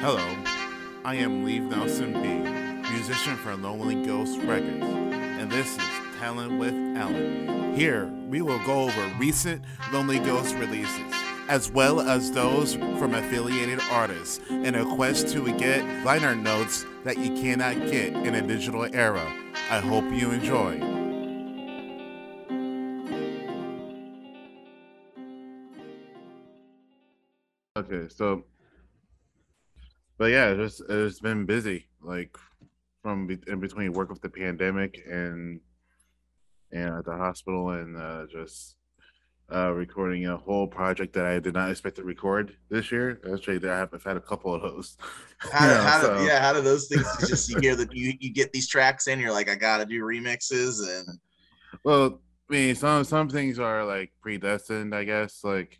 Hello, I am Leave Nelson B, musician for Lonely Ghost Records, and this is Talent with Alan. Here, we will go over recent Lonely Ghost releases, as well as those from affiliated artists, in a quest to get liner notes that you cannot get in a digital era. I hope you enjoy. Okay, so but yeah, it's just it's been busy, like from be- in between work with the pandemic and and at the hospital and uh, just uh, recording a whole project that I did not expect to record this year. Actually, I have I've had a couple of those. How, You know, how so- do, yeah, how do those things just you hear that you, you get these tracks in, you're like, I gotta do remixes and Well, I mean, some some things are like predestined, I guess. Like,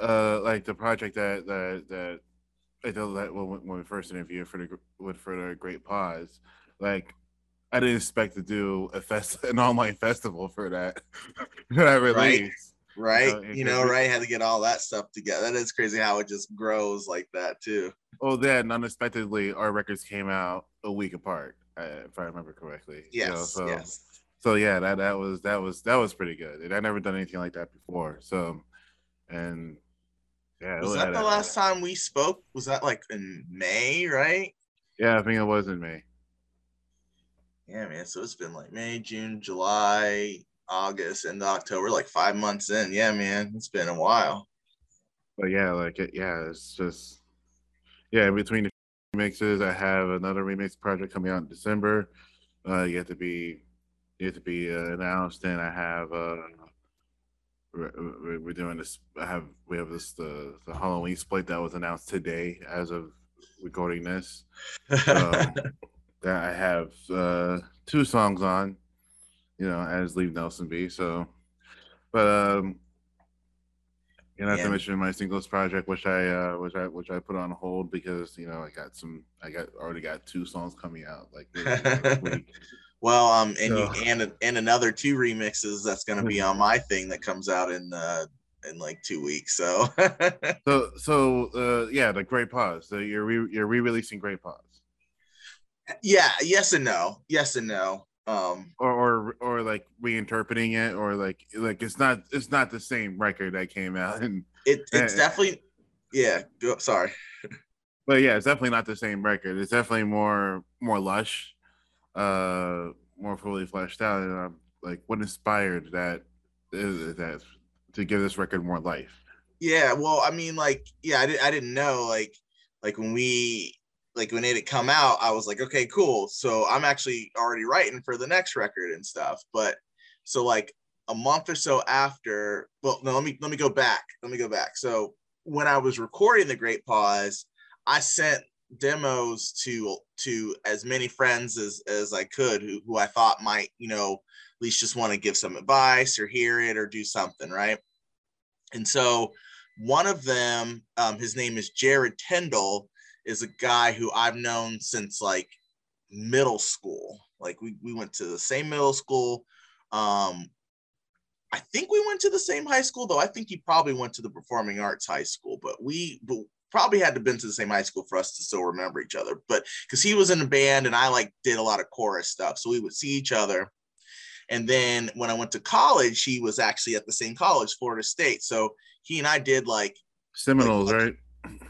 uh, like the project that that that I did that when, when we first interviewed for the with for the Great Pause, like. I didn't expect to do a fest, an online festival for that, that release. right, know, you know, right, had to get all that stuff together. That is crazy how it just grows like that too. Oh, then unexpectedly, our records came out a week apart, uh, if I remember correctly. you know, Yes, so, yes. so yeah, that that was that was that was pretty good. And I never done anything like that before. So, and yeah, Was that the last time we spoke? Was that like in May, right? Yeah, I think it was in May. Yeah, man. So it's been like May, June, July, August, and October, like five months in. Yeah, man. It's been a while. But yeah, like it, yeah, it's just yeah. Between the remixes, I have another remix project coming out in December. Uh, yet to be yet to be uh, announced, and I have uh, we're, we're doing this. I have we have this the the Halloween split that was announced today as of recording this. Um, that I have uh, two songs on, you know, as Leave Nelson B. So, but um, you know, not Yeah. to mention my singles project, which I uh, which I which I put on hold because you know I got some I got already got two songs coming out like this week. well, um, and So- you and and another two remixes that's gonna be on my thing that comes out in uh in like two weeks. So So so uh, yeah, the Great Pause. So you're re- you're re-releasing Great Pause. yeah, yes and no, yes and no. Um, or or or like reinterpreting it or like like it's not it's not the same record that came out and it it's Eh. definitely yeah. Sorry. but yeah it's definitely not the same record it's definitely more more lush uh more fully fleshed out and um, like what inspired that is that to give this record more life Yeah, well, I mean, like, yeah, I, did, I didn't know, like, like when we, like when it had come out, I was like, okay, cool. So I'm actually already writing for the next record and stuff. But so like a month or so after, well, no, let me let me go back. Let me go back. So when I was recording the Great Pause, I sent demos to to as many friends as as I could who who I thought might, you know, at least just want to give some advice or hear it or do something, right? And so one of them, um, his name is Jared Tyndall, is a guy who I've known since like middle school. Like we, we went to the same middle school. Um, I think we went to the same high school, though. I think he probably went to the performing arts high school, but we but probably had to been to the same high school for us to still remember each other. But because he was in a band and I like did a lot of chorus stuff, so we would see each other. And then when I went to college, he was actually at the same college, Florida State. So he and I did like seminoles Like- right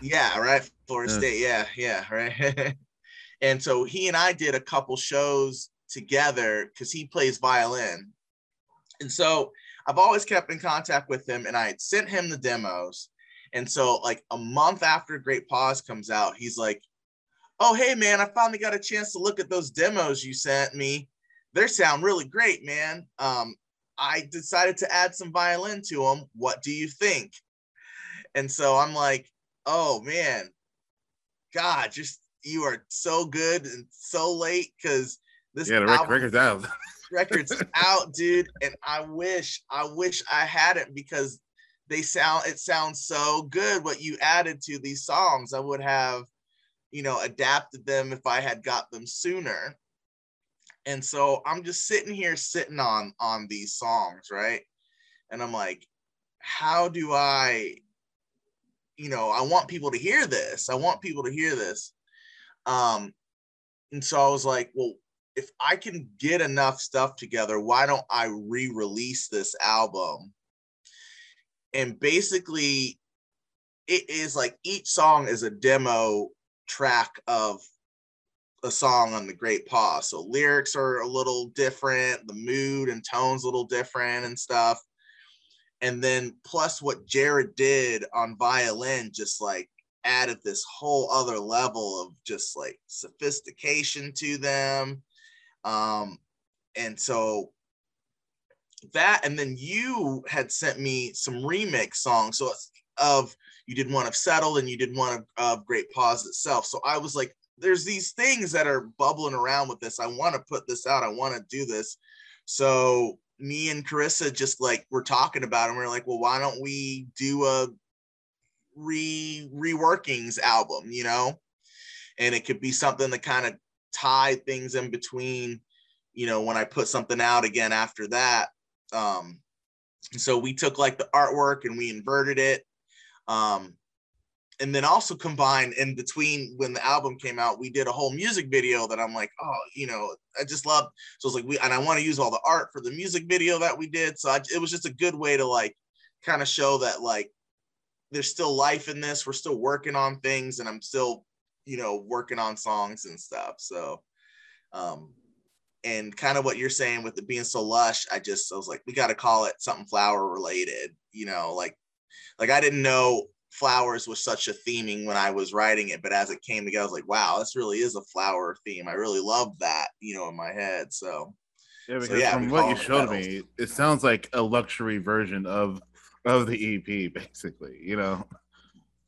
yeah, right. Florida Yeah. State. Yeah, yeah, right. and so he and I did a couple shows together because he plays violin. And so I've always kept in contact with him and I had sent him the demos. And so, like a month after Great Pause comes out, he's like, Oh, hey, man, I finally got a chance to look at those demos you sent me. They sound really great, man. Um, I decided to add some violin to them. What do you think? And so I'm like, oh man, God, just you are so good and so late because this yeah the album- record's out record's out, dude. And I wish, I wish I had it because they sound it sounds so good what you added to these songs. I would have, you know, adapted them if I had got them sooner. And so I'm just sitting here sitting on on these songs, right? And I'm like, how do I you know, I want people to hear this. I want people to hear this. Um, and so I was like, well, if I can get enough stuff together, why don't I re-release this album? And basically, it is like each song is a demo track of a song on the Great Pause. So lyrics are a little different, the mood and tones a little different and stuff. And then plus what Jared did on violin just like added this whole other level of just like sophistication to them. Um, and so that, and then you had sent me some remix songs. So of you did one of Settled and you did one of, of Great Pause itself. So I was like, there's these things that are bubbling around with this. I want to put this out. I want to do this. So me and Carissa just like we're talking about, and we're like, well, why don't we do a re reworkings album? You know, and it could be something to kind of tie things in between. You know, when I put something out again after that. Um, so we took like the artwork and we inverted it. Um, and then also combined in between when the album came out, we did a whole music video that I'm like, oh, you know, I just love. So it's like we and I want to use all the art for the music video that we did. So I, it was just a good way to like kind of show that like there's still life in this. We're still working on things, and I'm still, you know, working on songs and stuff. So, um, and kind of what you're saying with it being so lush, I just I was like, we got to call it something flower related. You know, like like I didn't know flowers was such a theming when I was writing it, but as it came together, I was like, wow, this really is a flower theme. I really love that, you know, in my head. So yeah, because so, yeah, from what you showed me, it sounds like a luxury version of of the EP, basically, you know.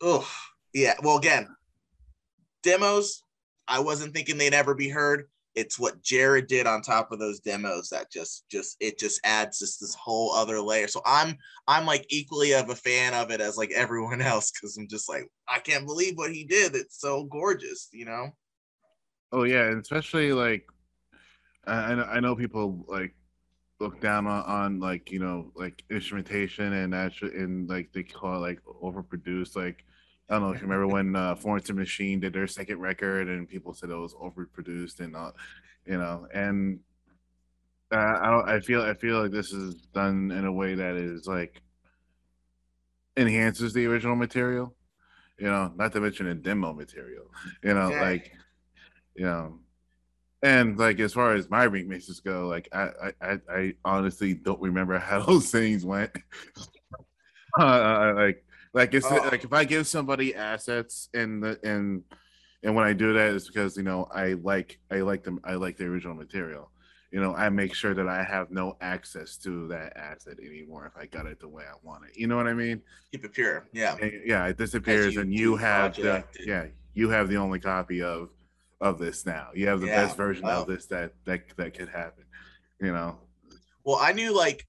Oh, yeah. Well, again, demos, I wasn't thinking they'd ever be heard it's what Jared did on top of those demos that just just it just adds just this whole other layer. So I'm I'm like equally of a fan of it as like everyone else because I'm just like I can't believe what he did. It's so gorgeous, you know. Oh yeah, and especially like I I know people like look down on, on like you know like instrumentation and actually and like they call it like overproduced like I don't know if you remember when uh, Florence and Machine did their second record, and people said it was overproduced, and not, you know, and uh, I don't. I feel I feel like this is done in a way that is like enhances the original material, you know, not to mention a demo material, you know, yeah. like you know, and like as far as my remixes go, like I I I honestly don't remember how those things went. uh, like like it's oh. like if I give somebody assets and the and and when I do that is because you know I like I like them I like the original material. You know, I make sure that I have no access to that asset anymore if I got it the way I want it. You know what I mean? Keep it pure. Yeah. And, yeah, it disappears you, and you have the yeah, you have the only copy of of this now. You have the yeah. best version of this that that that could happen. You know. Well, I knew like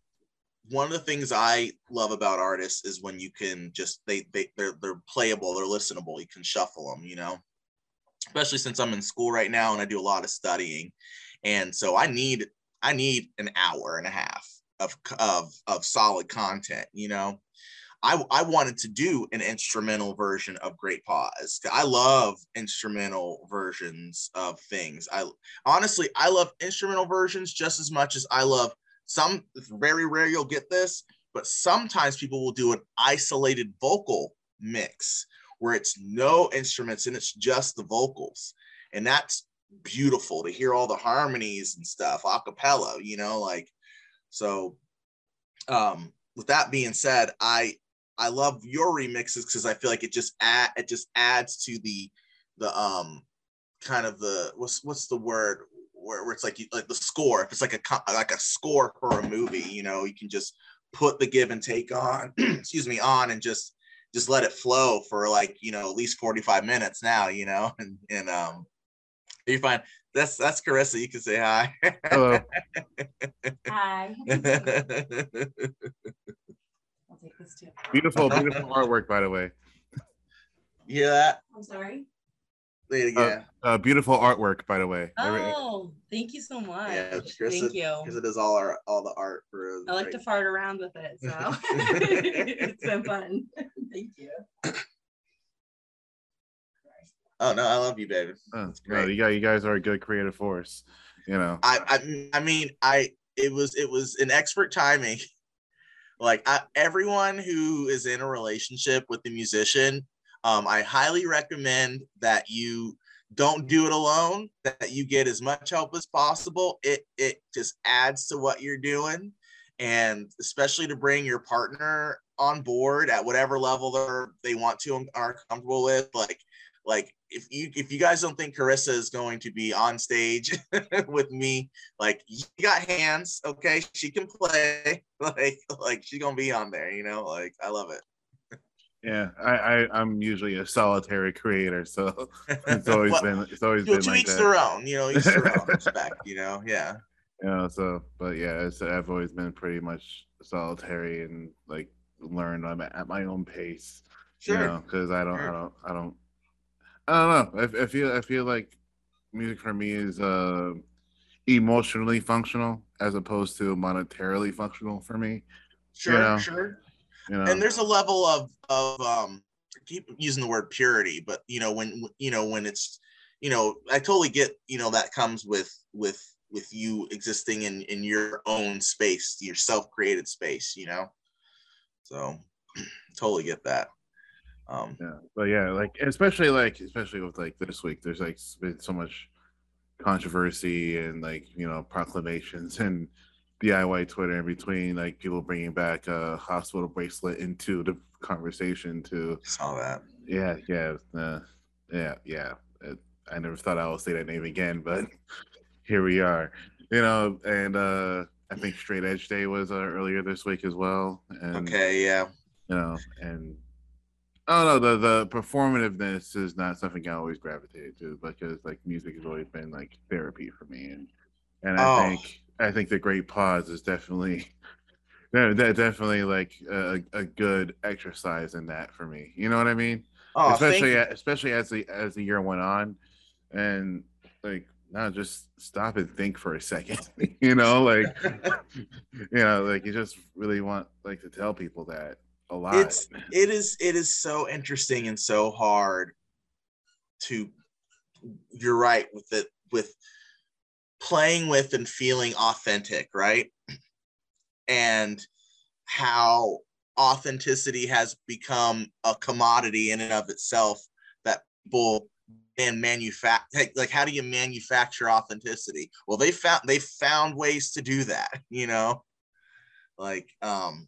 one of the things I love about artists is when you can just they they they're they're playable, they're listenable. You can shuffle them, you know. Especially since I'm in school right now and I do a lot of studying, and so I need I need an hour and a half of of of solid content, you know. I, I wanted to do an instrumental version of Great Pause. I love instrumental versions of things. I honestly I love instrumental versions just as much as I love some it's very rare you'll get this, but sometimes people will do an isolated vocal mix where it's no instruments and it's just the vocals. And that's beautiful to hear all the harmonies and stuff, a cappella, you know, like so um with that being said, I I love your remixes because I feel like it just add it just adds to the the um kind of the what's what's the word where, where it's like like the score. If it's like a like a score for a movie, you know, you can just put the give and take on, excuse me, on and just just let it flow for like you know at least 45 minutes now you know and and um you find that's that's carissa you can say hi. Hello. Hi. Beautiful beautiful artwork by the way. Yeah. I'm sorry Say it again. Uh, uh, beautiful artwork, by the way. Oh, thank you so much. Yeah, Chris thank you. Because it is all our all the art for. I like to fart around with it, so it's been fun. thank you. Oh no, I love you, baby. Oh, no, you got you guys are a good creative force. You know. I I, I mean I it was it was an expert timing. Like I, everyone who is in a relationship with the musician, um, I highly recommend that you don't do it alone. That you get as much help as possible. It it just adds to what you're doing, and especially to bring your partner on board at whatever level they they want to and are comfortable with. Like like if you if you guys don't think Carissa is going to be on stage with me, like you got hands, okay, she can play, like like she's gonna be on there, you know, like I love it. Yeah, I, I I'm usually a solitary creator, so it's always well, been it's always you know, been to like each that. their own, you know, each their own respect, you know, yeah. You know, so but yeah, I've always been pretty much solitary and like learned I'm at my own pace. Sure. You know, because I don't sure. I don't I don't I don't know. I, I feel I feel like music for me is uh emotionally functional as opposed to monetarily functional for me. Sure, you know? sure. You know? And there's a level of of um keep using the word purity, but you know when you know when it's you know I totally get you know that comes with with with you existing in in your own space, your self created space, you know. So totally get that. Um, yeah, but yeah, like especially like especially with like this week, there's like been so much controversy and like you know proclamations and DIY Twitter in between, like people bringing back a hospital bracelet into the conversation. To saw that. Yeah, yeah, uh, yeah, yeah. It, I never thought I would say that name again, but here we are. You know, and uh I think Straight Edge Day was uh, earlier this week as well. And, okay, yeah. You know, and Oh no, the the performativeness is not something I always gravitated to because like music has always been like therapy for me, and and I oh. think I think the Great Pause is definitely that, that definitely like a, a good exercise in that for me. You know what I mean? Oh, especially especially as the as the year went on, and like now just stop and think for a second. you know, like you know, like you just really want like to tell people that a lot. It's it is it is so interesting and so hard to you're right with it with playing with and feeling authentic, right? And how authenticity has become a commodity in and of itself that people and manufacture like how do you manufacture authenticity? Well they found they found ways to do that you know? Like um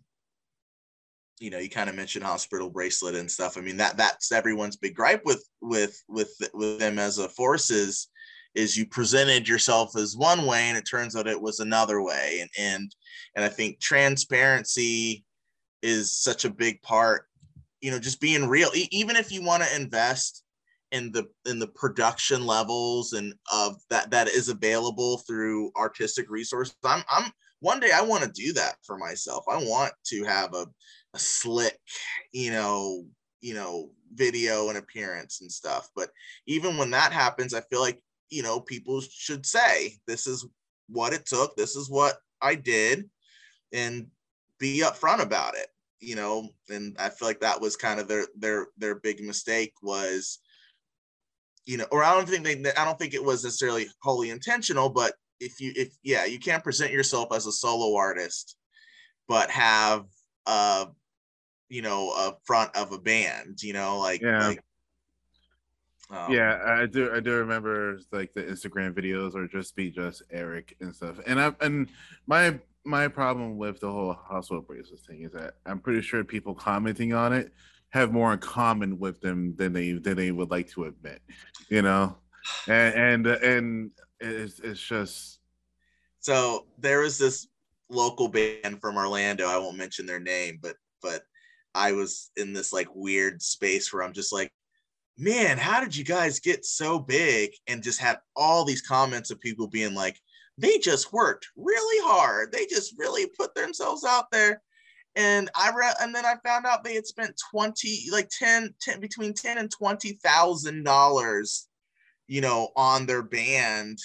you know you kind of mentioned hospital bracelet and stuff. I mean that that's everyone's big gripe with with with with them as a force is is you presented yourself as one way and it turns out it was another way. And and and i think transparency is such a big part you know just being real. E- even if you want to invest in the in the production levels and of that that is available through artistic resources i'm i'm one day i want to do that for myself. I want to have a a slick, you know, you know, video and appearance and stuff. But even when that happens, I feel like, you know, people should say, this is what it took, this is what I did, and be upfront about it, you know. And I feel like that was kind of their their their big mistake was, you know, or I don't think they I don't think it was necessarily wholly intentional, but if you if yeah, you can't present yourself as a solo artist, but have uh you know a front of a band you know like yeah like, um, yeah i do i do remember like the instagram videos or just be just eric and stuff and i and my my problem with the whole hospital bracelet thing is that i'm pretty sure people commenting on it have more in common with them than they than they would like to admit you know? And and and it's, it's just so there was this local band from orlando i won't mention their name but but I was in this like weird space where I'm just like, man, how did you guys get so big? And just had all these comments of people being like, they just worked really hard. They just really put themselves out there. And I read, and then I found out they had spent 20, like 10, 10 between 10 and $20,000, you know, on their band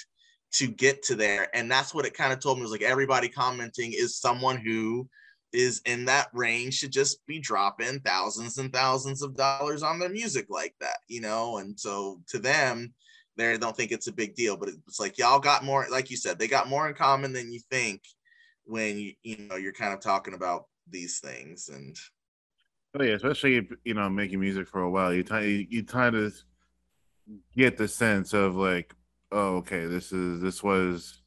to get to there. And that's what it kind of told me was like everybody commenting is someone who is in that range should just be dropping thousands and thousands of dollars on their music like that, you know? And so to them, they don't think it's a big deal, but it's like y'all got more, like you said, they got more in common than you think when you, you know, you're kind of talking about these things. And oh yeah, especially you know, making music for a while, you t- you kind of get the sense of like, oh, okay, this is this was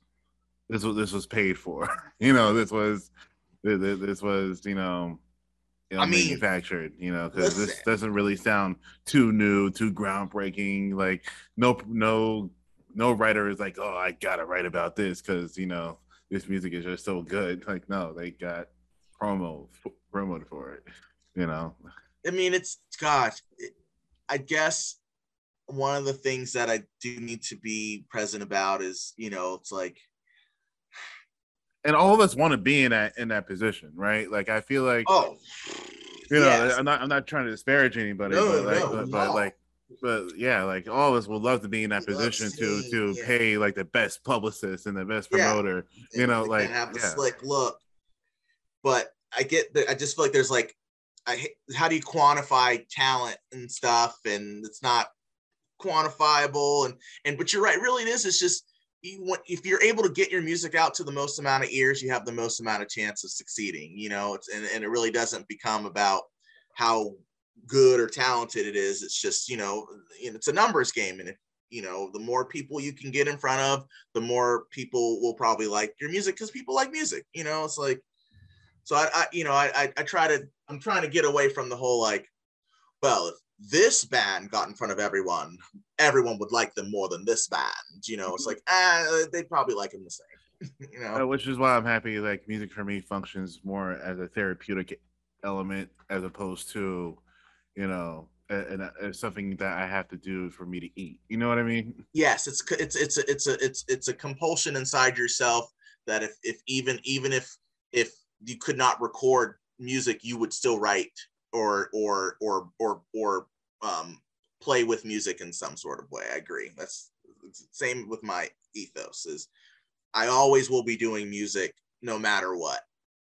this was this was paid for. you know, this was this, this was you know you know, I mean, manufactured, you know, because this doesn't really sound too new, too groundbreaking. Like no, no, no writer is like, oh, I gotta write about this because you know this music is just so good. Like no, they got promo promoted for it. You know. I mean, it's gosh, it, I guess one of the things that I do need to be present about is, you know, it's like and all of us want to be in that in that position, right? Like I feel like oh you know, yes. I'm not I'm not trying to disparage anybody, no, but like no, but, no. but, like but yeah, like all of us would love to be in that we position to to yeah. pay like the best publicist and the best promoter. Yeah. You know, like have the yeah. slick look. But I get that I just feel like there's like I how do you quantify talent and stuff and it's not quantifiable and and but you're right, really it is. It's just you if you're able to get your music out to the most amount of ears, you have the most amount of chance of succeeding. You know, it's and, and it really doesn't become about how good or talented it is. It's just you know, it's a numbers game, and if you know, the more people you can get in front of, the more people will probably like your music because people like music. You know, it's like, so I, I you know, I, I, I try to, I'm trying to get away from the whole like, well, if this band got in front of everyone, everyone would like them more than this band. You know, it's like, ah, they'd probably like them the same. you know, uh, which is why I'm happy. Like music for me functions more as a therapeutic element as opposed to, you know, and it's something that I have to do for me to eat. You know what I mean? Yes, it's it's it's a, it's a it's it's a compulsion inside yourself that if if even even if if you could not record music, you would still write or or or or or um, play with music in some sort of way. I agree. That's same with my ethos is I always will be doing music no matter what,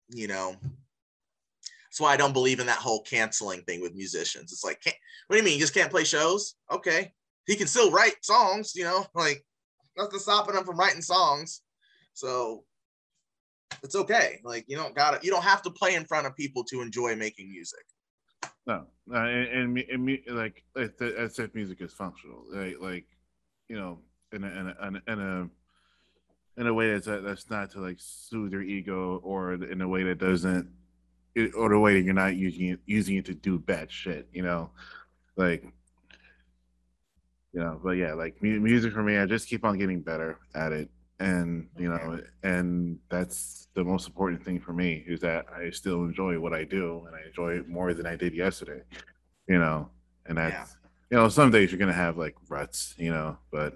you know. That's why I don't believe in that whole canceling thing with musicians. It's like, what do you mean? You just can't play shows? Okay. He can still write songs, you know, like nothing stopping him from writing songs. So it's okay. Like you don't gotta you don't have to play in front of people to enjoy making music. No, uh, and, and, and like as if music is functional, like, like you know, in a, in a, in a in a way that's that's not to like soothe your ego, or in a way that doesn't, or the way that you're not using it using it to do bad shit. You know, like you know, but yeah, like music for me, I just keep on getting better at it and you know and that's the most important thing for me is that i still enjoy what i do and i enjoy it more than i did yesterday you know and that's yeah. you know some days you're gonna have like ruts you know but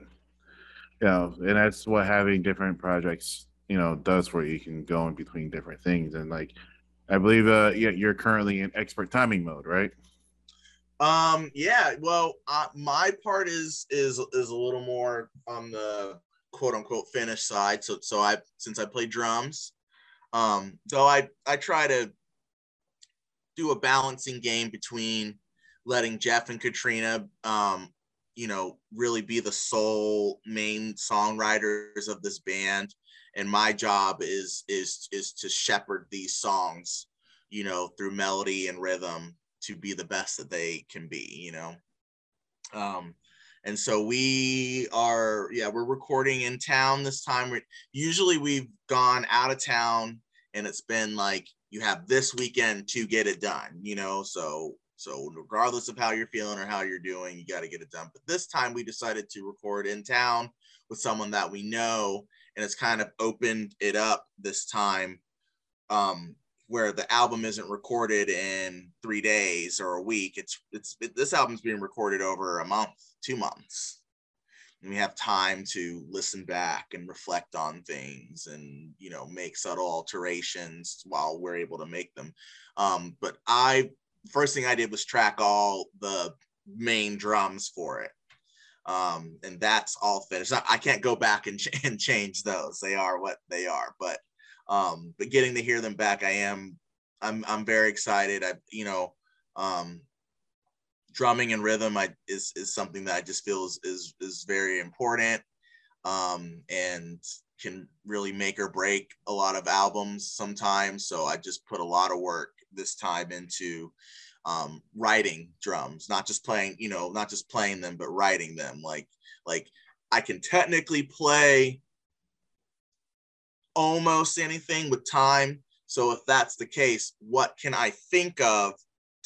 you know and that's what having different projects you know does for you. You can go in between different things and like i believe uh you're currently in expert timing mode right? Um yeah well uh, my part is is is a little more on the quote unquote finish side. So so I since I play drums, um, though I I try to do a balancing game between letting Jeff and Katrina um, you know, really be the sole main songwriters of this band. And my job is is is to shepherd these songs, you know, through melody and rhythm to be the best that they can be, you know. Um, and so we are yeah we're recording in town this time. We usually we've gone out of town and it's been like you have this weekend to get it done you know? So so regardless of how you're feeling or how you're doing you got to get it done. But this time we decided to record in town with someone that we know and it's kind of opened it up this time. Um where the album isn't recorded in three days or a week it's it's it, this album's being recorded over a month two months. And we have time to listen back and reflect on things and, you know, make subtle alterations while we're able to make them. Um, but I, first thing I did was track all the main drums for it. Um, and that's all finished. I, can't go back and, ch- and change those. They are what they are. But um, but getting to hear them back, I am I'm I'm very excited. I you know, um, drumming and rhythm I, is is something that I just feel is is, is very important, um, and can really make or break a lot of albums sometimes. So I just put a lot of work this time into um, writing drums, not just playing, you know, not just playing them, but writing them. Like like I can technically play almost anything with time. So if that's the case, what can I think of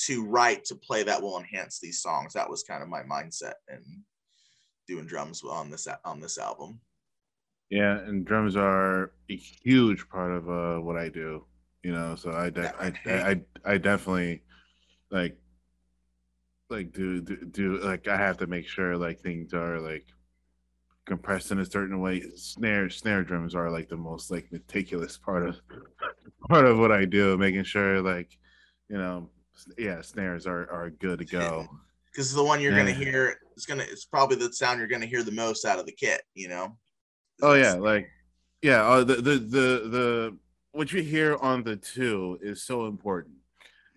to write to play that will enhance these songs? That was kind of my mindset and doing drums on this on this album. Yeah, and drums are a huge part of uh, what I do. You know, so I, de- I, I, I, definitely like like do, do do like I have to make sure like things are like compressed in a certain way. Snare snare drums are like the most like meticulous part of part of what I do, making sure like you know yeah snares are are good to go. Because the one you're yeah. gonna hear is gonna it's probably the sound you're gonna hear the most out of the kit. You know. Oh yeah, like yeah. Uh, the the the the what you hear on the two is so important.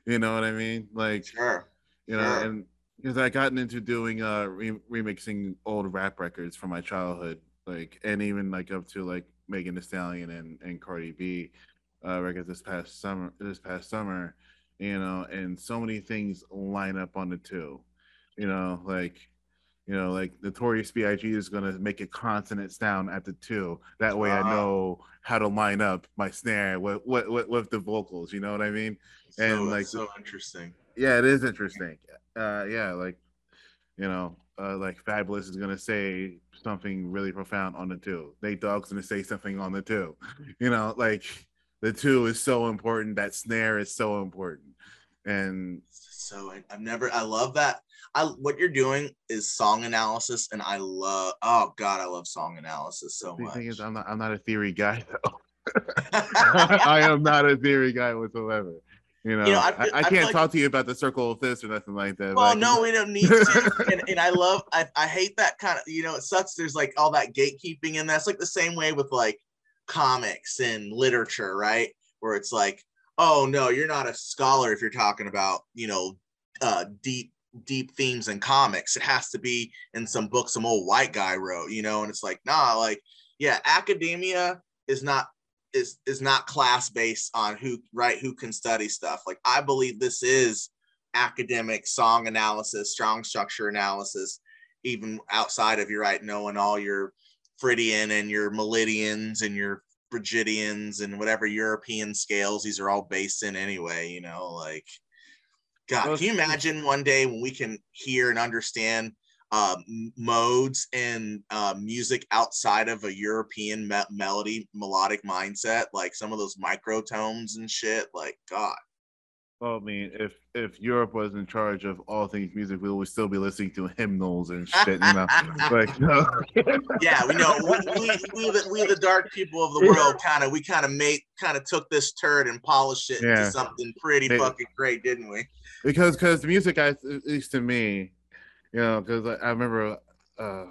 You know what I mean? Like sure. You know, sure. and because I gotten into doing uh re- remixing old rap records from my childhood, like and even like up to like Megan Thee Stallion and and Cardi B uh records this past summer this past summer, you know, and so many things line up on the two, you know, like you know, like Notorious B.I.G. is gonna make a consonant sound at the two. That way, I know how to line up my snare with with, with, with the vocals. You know what I mean? So, and like so interesting. Yeah, it is interesting uh, yeah, like you know, uh, like Fabolous is gonna say something really profound on the two. Nate Dogg's gonna say something on the two. You know, like the two is so important. That snare is so important, and so I, I've never. I love that. I what you're doing is song analysis, and I love. Oh God, I love song analysis so the much. Thing is, I'm not. I'm not a theory guy though. I am not a theory guy whatsoever. You know, you know I, I, I can't like, talk to you about the circle of this or nothing like that. Well, no, we don't need to. and, and I love, I, I hate that kind of, you know, it sucks. There's like all that gatekeeping, and that's like the same way with like comics and literature, right? Where it's like, oh no, you're not a scholar if you're talking about, you know, uh, deep deep themes in comics. It has to be in some book some old white guy wrote, you know, and it's like, nah, like, yeah, academia is not is is not class based on who right who can study stuff. Like i believe this is academic song analysis strong structure analysis even outside of your right knowing all your phrygian and your melidians and your phrygidians and whatever european scales these are all based in anyway you know like god can you imagine one day when we can hear and understand uh, modes and uh, music outside of a European me- melody melodic mindset, like some of those microtones and shit. Like God. Well, I mean, if if Europe was in charge of all things music, we would still be listening to hymnals and shit, you know. like, no. yeah, we know we, we, we, the, we the dark people of the world kind of we kind of made kind of took this turd and polished it yeah. into something pretty it, fucking great, didn't we? Because because the music, at least to me, you know, because I, I, remember uh,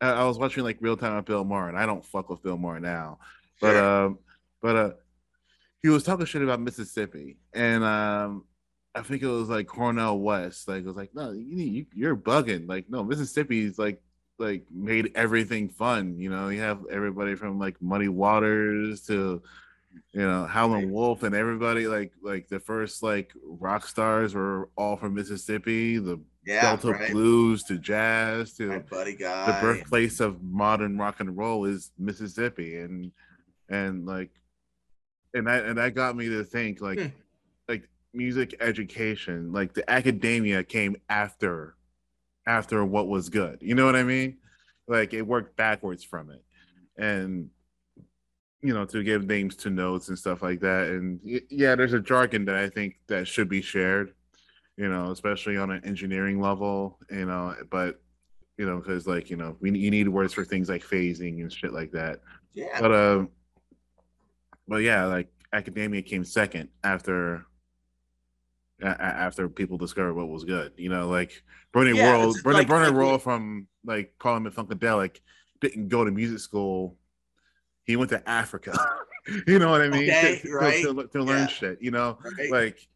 I, I, was watching like real time with Bill Maher, and I don't fuck with Bill Maher now, but um, but uh, he was talking shit about Mississippi, and um, I think it was like Cornel West, like it was like, no, you, you're bugging, like no, Mississippi's like like made everything fun, you know. You have everybody from like Muddy Waters to you know Howlin' Wolf and everybody like like the first like rock stars were all from Mississippi. The yeah, Delta right. blues to jazz to buddy guy. The birthplace of modern rock and roll is Mississippi, and and like, and that and that got me to think like, hmm. like music education, like the academia came after, after what was good. You know what I mean? Like it worked backwards from it, and you know to give names to notes and stuff like that. And yeah, there's a jargon that I think that should be shared you know, especially on an engineering level, you know, but you know, because like you know, we you need words for things like phasing and shit like that. Yeah. But um, but yeah, like academia came second after after people discovered what was good. You know, like Bernie yeah, Worrell, Bernie, like, Worrell from like Parliament Funkadelic didn't go to music school. He went to Africa. you know what I mean? Okay, to, right? To, to, to learn yeah. shit, you know, right. like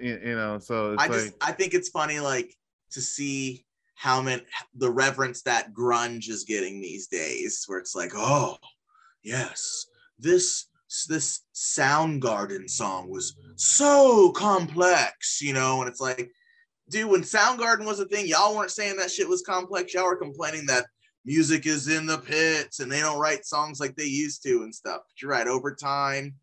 you, you, know. So I just I think it's funny, like to see how many the reverence that grunge is getting these days, where it's like, oh yes, this this Soundgarden song was so complex, you know, and it's like, dude, when Soundgarden was a thing, y'all weren't saying that shit was complex. Y'all were complaining that music is in the pits and they don't write songs like they used to and stuff. But you're right, over time,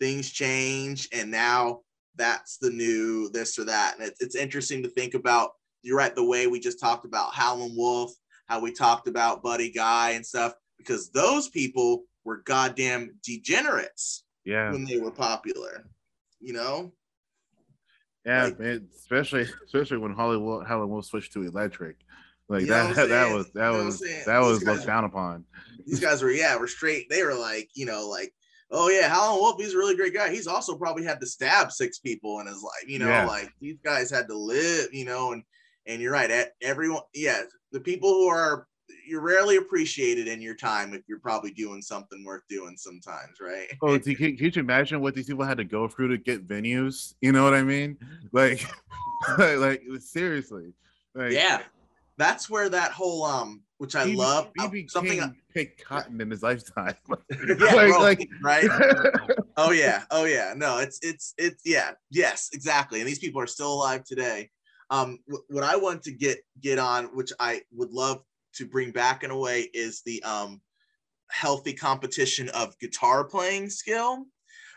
things change, and now that's the new this or that. And it's, it's interesting to think about. You're right, the way we just talked about Howlin' Wolf, how we talked about Buddy Guy and stuff, because those people were goddamn degenerates. Yeah. When they were popular, you know. Yeah, like, man, especially especially when Hollywood Hollywood switched to electric. Like you that, that, that was that was that was looked down upon. These guys were yeah, were straight. They were like, you know, like, oh yeah, Howlin' Wolf, he's a really great guy. He's also probably had to stab six people in his life, you know, yeah. like these guys had to live, you know, and and you're right. Everyone, yeah, the people who are you're rarely appreciated in your time if you're probably doing something worth doing sometimes, right? Oh, can, can you imagine what these people had to go through to get venues? You know what I mean? Like, like, like seriously. Like, yeah, that's where that whole um, which I BB, love, BB something I, picked cotton in his lifetime. yeah, like, bro, like, right? oh yeah, oh yeah. No, it's it's it's yeah, yes, exactly. And these people are still alive today. Um, what I want to get get on, which I would love to bring back in a way, is the um healthy competition of guitar playing skill,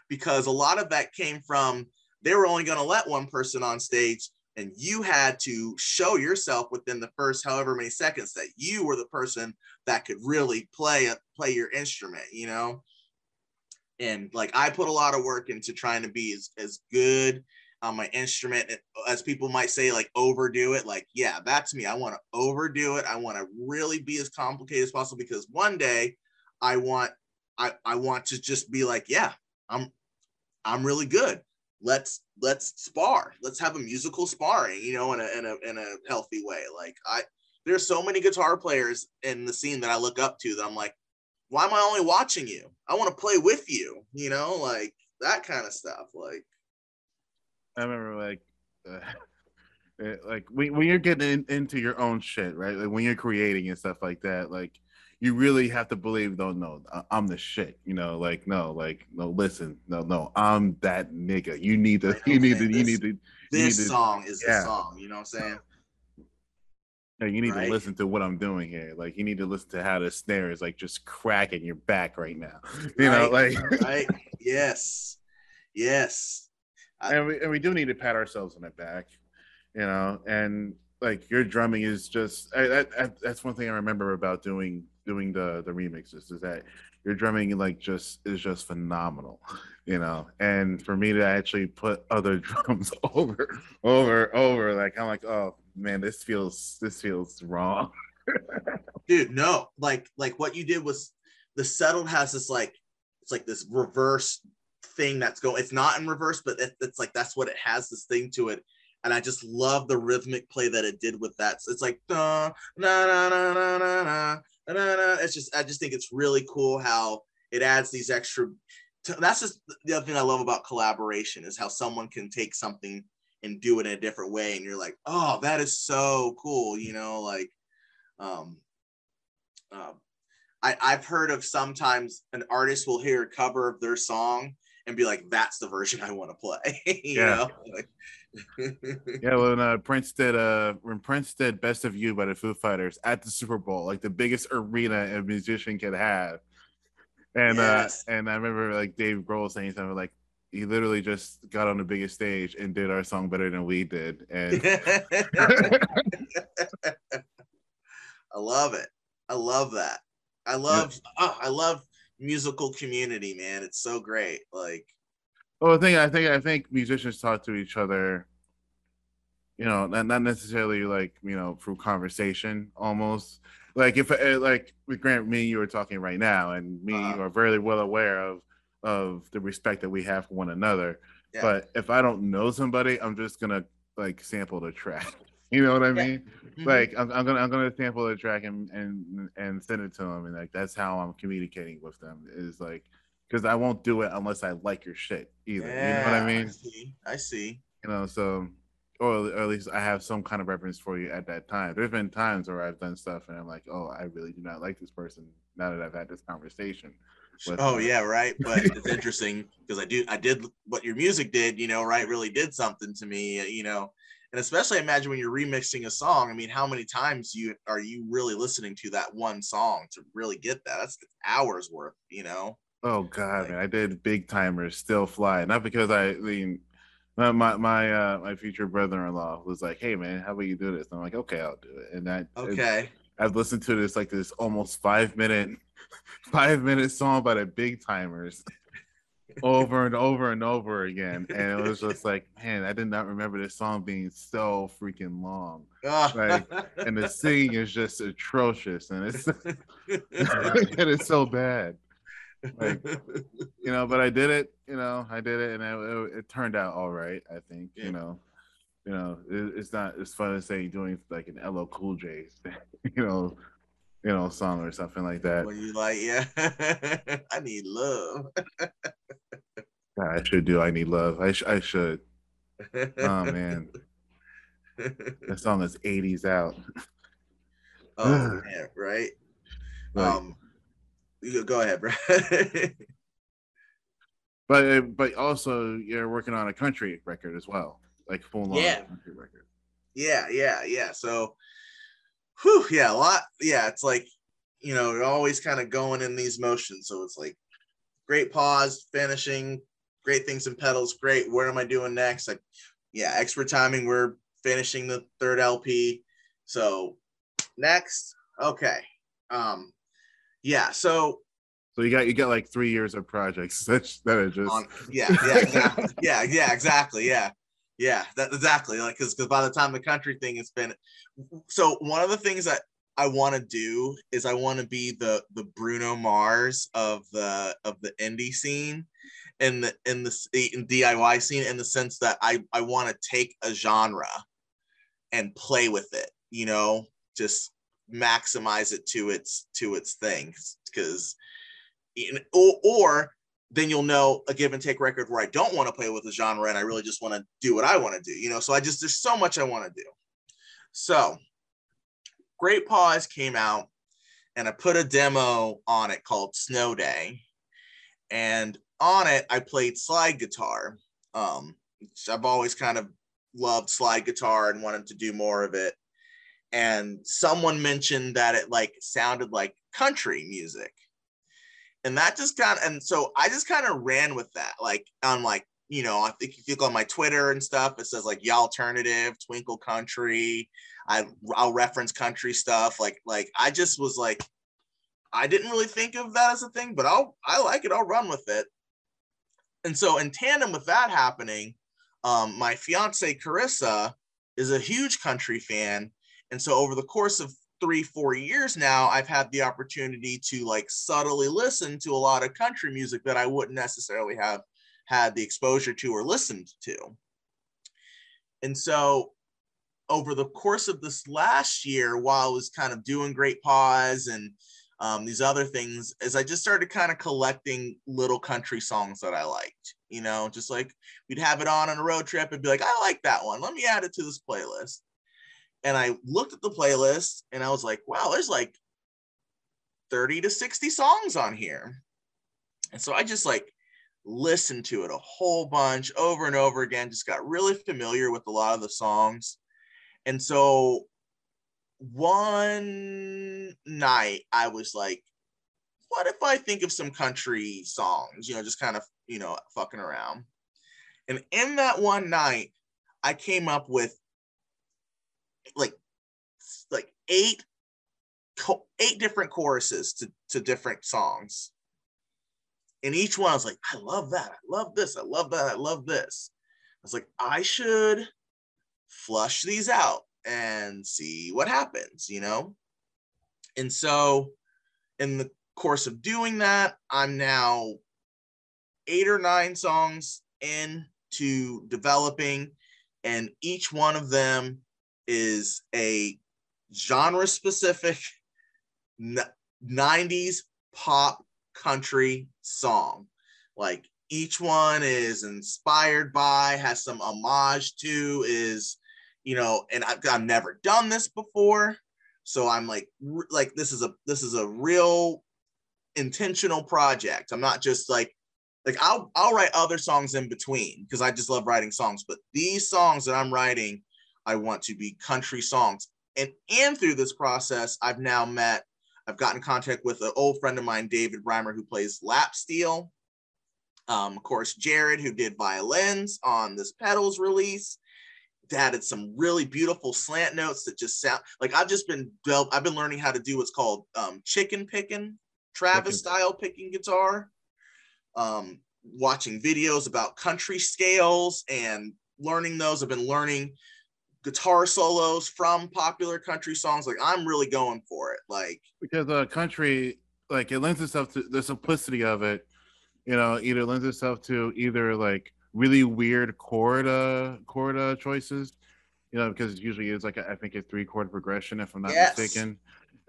because a lot of that came from they were only going to let one person on stage and you had to show yourself within the first however many seconds that you were the person that could really play a, play your instrument you know? And like i put a lot of work into trying to be as, as good on my instrument eh, as people might say like overdo it. Like yeah that's me. I want to overdo it. I want to really be as complicated as possible because one day i want i i want to just be like yeah i'm i'm really good let's let's spar. Let's have a musical sparring you know in a, in a in a healthy way. Like i there's so many guitar players in the scene that i look up to that i'm like why am i only watching you? I want to play with you you know like that kind of stuff like. I remember like uh, like when, you're getting in, into your own shit right? Like when you're creating and stuff like that like you really have to believe though no i'm the shit you know like no like no listen no no i'm that nigga you need to you need to you need to this need to, song is yeah. the song you know what i'm saying no, you need right? to listen to what I'm doing here. Like you need to listen to how the snare is like just cracking your back right now. You right, know, like right. Yes. Yes. and we and we do need to pat ourselves on the back, you know, and like your drumming is just I, I, that's one thing I remember about doing doing the the remixes is that your drumming like just is just phenomenal you know? And for me to actually put other drums over over over like i'm like oh man this feels this feels wrong. Dude no like like what you did was the settled has this like it's like this reverse thing that's going it's not in reverse but it, it's like that's what it has this thing to it and I just love the rhythmic play that it did with that. So it's like na na na na na na na. na. It's just I just think it's really cool how it adds these extra. That's just the other thing I love about collaboration is how someone can take something and do it in a different way, and you're like, oh, that is so cool, you know, like, um, um, I I've heard of sometimes an artist will hear a cover of their song and be like, that's the version I want to play, you yeah. know. Like, yeah, when uh, Prince did uh when Prince did "Best of You" by the Foo Fighters at the Super Bowl, like the biggest arena a musician could have, and yes. uh and I remember like Dave Grohl saying something like he literally just got on the biggest stage and did our song better than we did, and I love it. I love that. I love yeah. oh, I love musical community, man. It's so great. Like well, I think I think I think musicians talk to each other. You know, not not necessarily like you know through conversation, almost like if uh, like with Grant, me and you are talking right now, and me uh-huh. are very well aware of of the respect that we have for one another. Yeah. But if I don't know somebody, I'm just gonna like sample the track. You know what I mean? Yeah. Mm-hmm. Like I'm, I'm, gonna I'm gonna sample the track and and and send it to them, and like that's how I'm communicating with them. Is like because I won't do it unless I like your shit either. Yeah, you know what I mean? I see. I see. You know, so or, or, at least I have some kind of reference for you at that time. There's been times where I've done stuff and I'm like, oh, I really do not like this person now that I've had this conversation. But, oh uh, yeah, right. But it's interesting because I do I did what your music did, you know, right? Really did something to me, you know. And especially imagine when you're remixing a song. I mean, how many times you are you really listening to that one song to really get that? That's hours worth, you know. Oh god, like, man. I did big Tymers still fly. Not because I, I mean my my my, uh, my future brother-in-law was like, "Hey man, how about you do this?" And I'm like, "Okay, I'll do it." And that okay, I've listened to this like this almost five minute, five minute song by the Big Tymers over and over and over again, and it was just like, man, I did not remember this song being so freaking long. like, and the singing is just atrocious, and it's and it's so bad like, you know, but I did it. You know, I did it, and it, it turned out all right. I think. Yeah. You know, you know, it, it's not as fun as say doing like an LL Cool J, you know, you know, song or something like that. When you like, yeah, I need love. I should do. I need love. I sh- I should. Oh man, that song is '80s out. Oh man, right. Like, um, go ahead, bro. but uh, but also you're working on a country record as well, like full yeah. country record. Yeah, yeah, yeah. So, whew, yeah, a lot. Yeah, it's like you know, you're always kind of going in these motions. So it's like great pause, finishing, great things and pedals, great. What am I doing next? Like, yeah, expert timing. We're finishing the third LP. So next, okay. Um, yeah. So so you got you got like three years of projects that that are just on, yeah yeah exactly. yeah yeah exactly yeah yeah that exactly like because by the time the country thing has been so one of the things that I want to do is I want to be the the Bruno Mars of the of the indie scene in the in the in DIY scene in the sense that I I want to take a genre and play with it you know just maximize it to its to its thing because or, or then you'll know a give and take record where I don't want to play with the genre and I really just want to do what I want to do, you know. So I just there's so much I want to do. So Great Pause came out and I put a demo on it called Snow Day. And on it, I played slide guitar. Um, I've always kind of loved slide guitar and wanted to do more of it and someone mentioned that it like sounded like country music. And that just kind of and so i just kind of ran with that like on like you know i think if you look on my twitter and stuff it says like y'all alternative twinkle country i i'll reference country stuff like like i just was like i didn't really think of that as a thing but i'll i like it i'll run with it. And so in tandem with that happening um my fiance carissa is a huge country fan and so over the course of three, four years now, I've had the opportunity to like subtly listen to a lot of country music that I wouldn't necessarily have had the exposure to or listened to. And so over the course of this last year, while I was kind of doing Great Pause and um, these other things, as I just started kind of collecting little country songs that I liked, you know, just like we'd have it on on a road trip and be like, I like that one. Let me add it to this playlist and I looked at the playlist and I was like, wow, there's like 30 to 60 songs on here. And so I just like listened to it a whole bunch over and over again, just got really familiar with a lot of the songs. And so one night I was like, what if I think of some country songs, you know, just kind of, you know, fucking around. And in that one night, I came up with like like eight eight different choruses to, to different songs. And each one I was like, I love that. I love this. I love that. I love this. I was like, I should flush these out and see what happens, you know? And so in the course of doing that, I'm now eight or nine songs into developing, and each one of them is a genre specific 90s pop country song. like each one is inspired by, has some homage to, is, you know, and I've, I've never done this before. So I'm like, like this is a this is a real intentional project. I'm not just like like I'll I'll write other songs in between because I just love writing songs. But these songs that I'm writing, I want to be country songs. And and through this process, I've now met, I've gotten in contact with an old friend of mine, David Reimer, who plays lap steel. Um, of course, Jared, who did violins on this pedals release, added some really beautiful slant notes that just sound like I've just been I've been learning how to do what's called um, chicken picking, Travis style picking guitar. Um, watching videos about country scales and learning those. I've been learning guitar solos from popular country songs. Like I'm really going for it. Like because uh, country, like it lends itself to the simplicity of it. You know, either lends itself to either like really weird chord uh chord uh, choices. You know, because it usually it's like a, I think a three chord progression if I'm not yes. mistaken,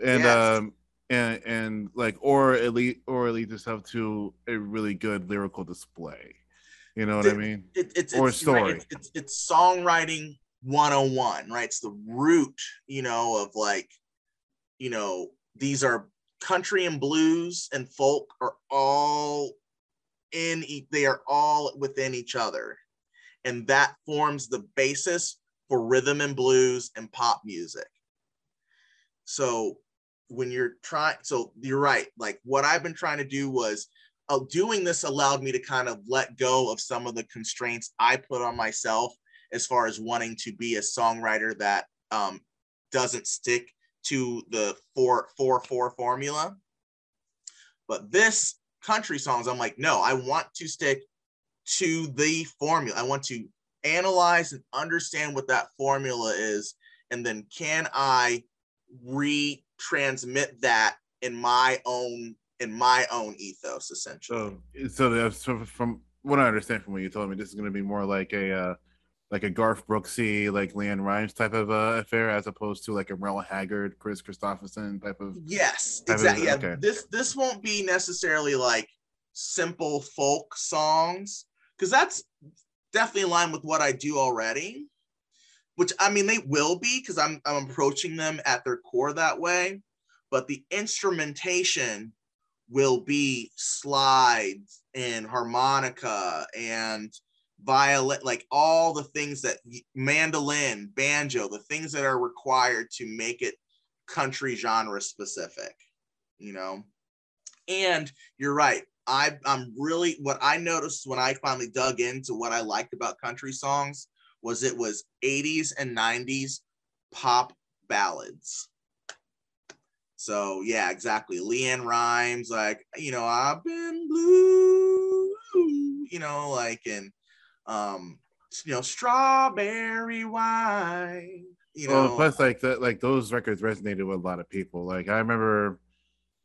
and yes. um and and like or at least or elite itself to a really good lyrical display. You know what it, I mean? It, it's, or it's, story. Right, it's, it's, it's songwriting 101 right? It's the root you know of like you know these are country and blues and folk are all in they are all within each other. And that forms the basis for rhythm and blues and pop music. So when you're trying so you're right like what i've been trying to do was uh, doing this allowed me to kind of let go of some of the constraints i put on myself as far as wanting to be a songwriter that um, doesn't stick to the four four four formula. But this country songs, I'm like, no, I want to stick to the formula. I want to analyze and understand what that formula is, and then can I retransmit that in my own in my own ethos, essentially. So, so, so from what I understand from what you told me, this is going to be more like a uh, like a Garth Brooksy, like LeAnn Rimes type of uh, affair, as opposed to like a Merle Haggard, Kris Kristofferson type of. Yes, type exactly. Of, yeah, this this won't be necessarily like simple folk songs because that's definitely in line with what I do already. Which I mean, they will be because I'm I'm approaching them at their core that way, but the instrumentation will be slides and harmonica and violin, like all the things that mandolin, banjo, the things that are required to make it country genre specific, you know. And you're right. I, I'm really what I noticed when I finally dug into what I liked about country songs was it was 80s and 90s pop ballads. So yeah, exactly. LeAnn Rimes, like you know, I've been blue, you know, like and um, you know, strawberry wine. You know, well, plus like that, like those records resonated with a lot of people. Like I remember,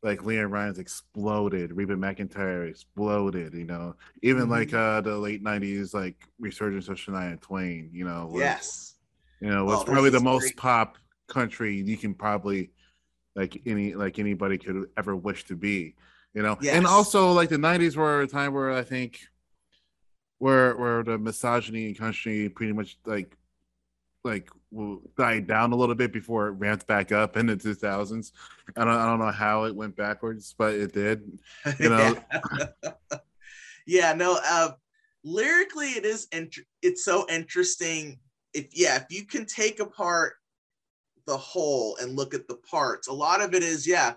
like LeAnn Rimes exploded, Reba McEntire exploded. You know, even mm-hmm. like uh the late '90s, like resurgence of Shania Twain. You know, was, yes, you know, was oh, probably the most pop country you can probably like any like anybody could ever wish to be. You know, yes. and also like the '90s were a time where I think where where the misogyny in country pretty much like like died down a little bit before it ramped back up in the 2000s. I don't I don't know how it went backwards, but it did. You know. yeah, no. Uh, lyrically, it is. Int- it's so interesting. If yeah, if you can take apart the whole and look at the parts, a lot of it is yeah.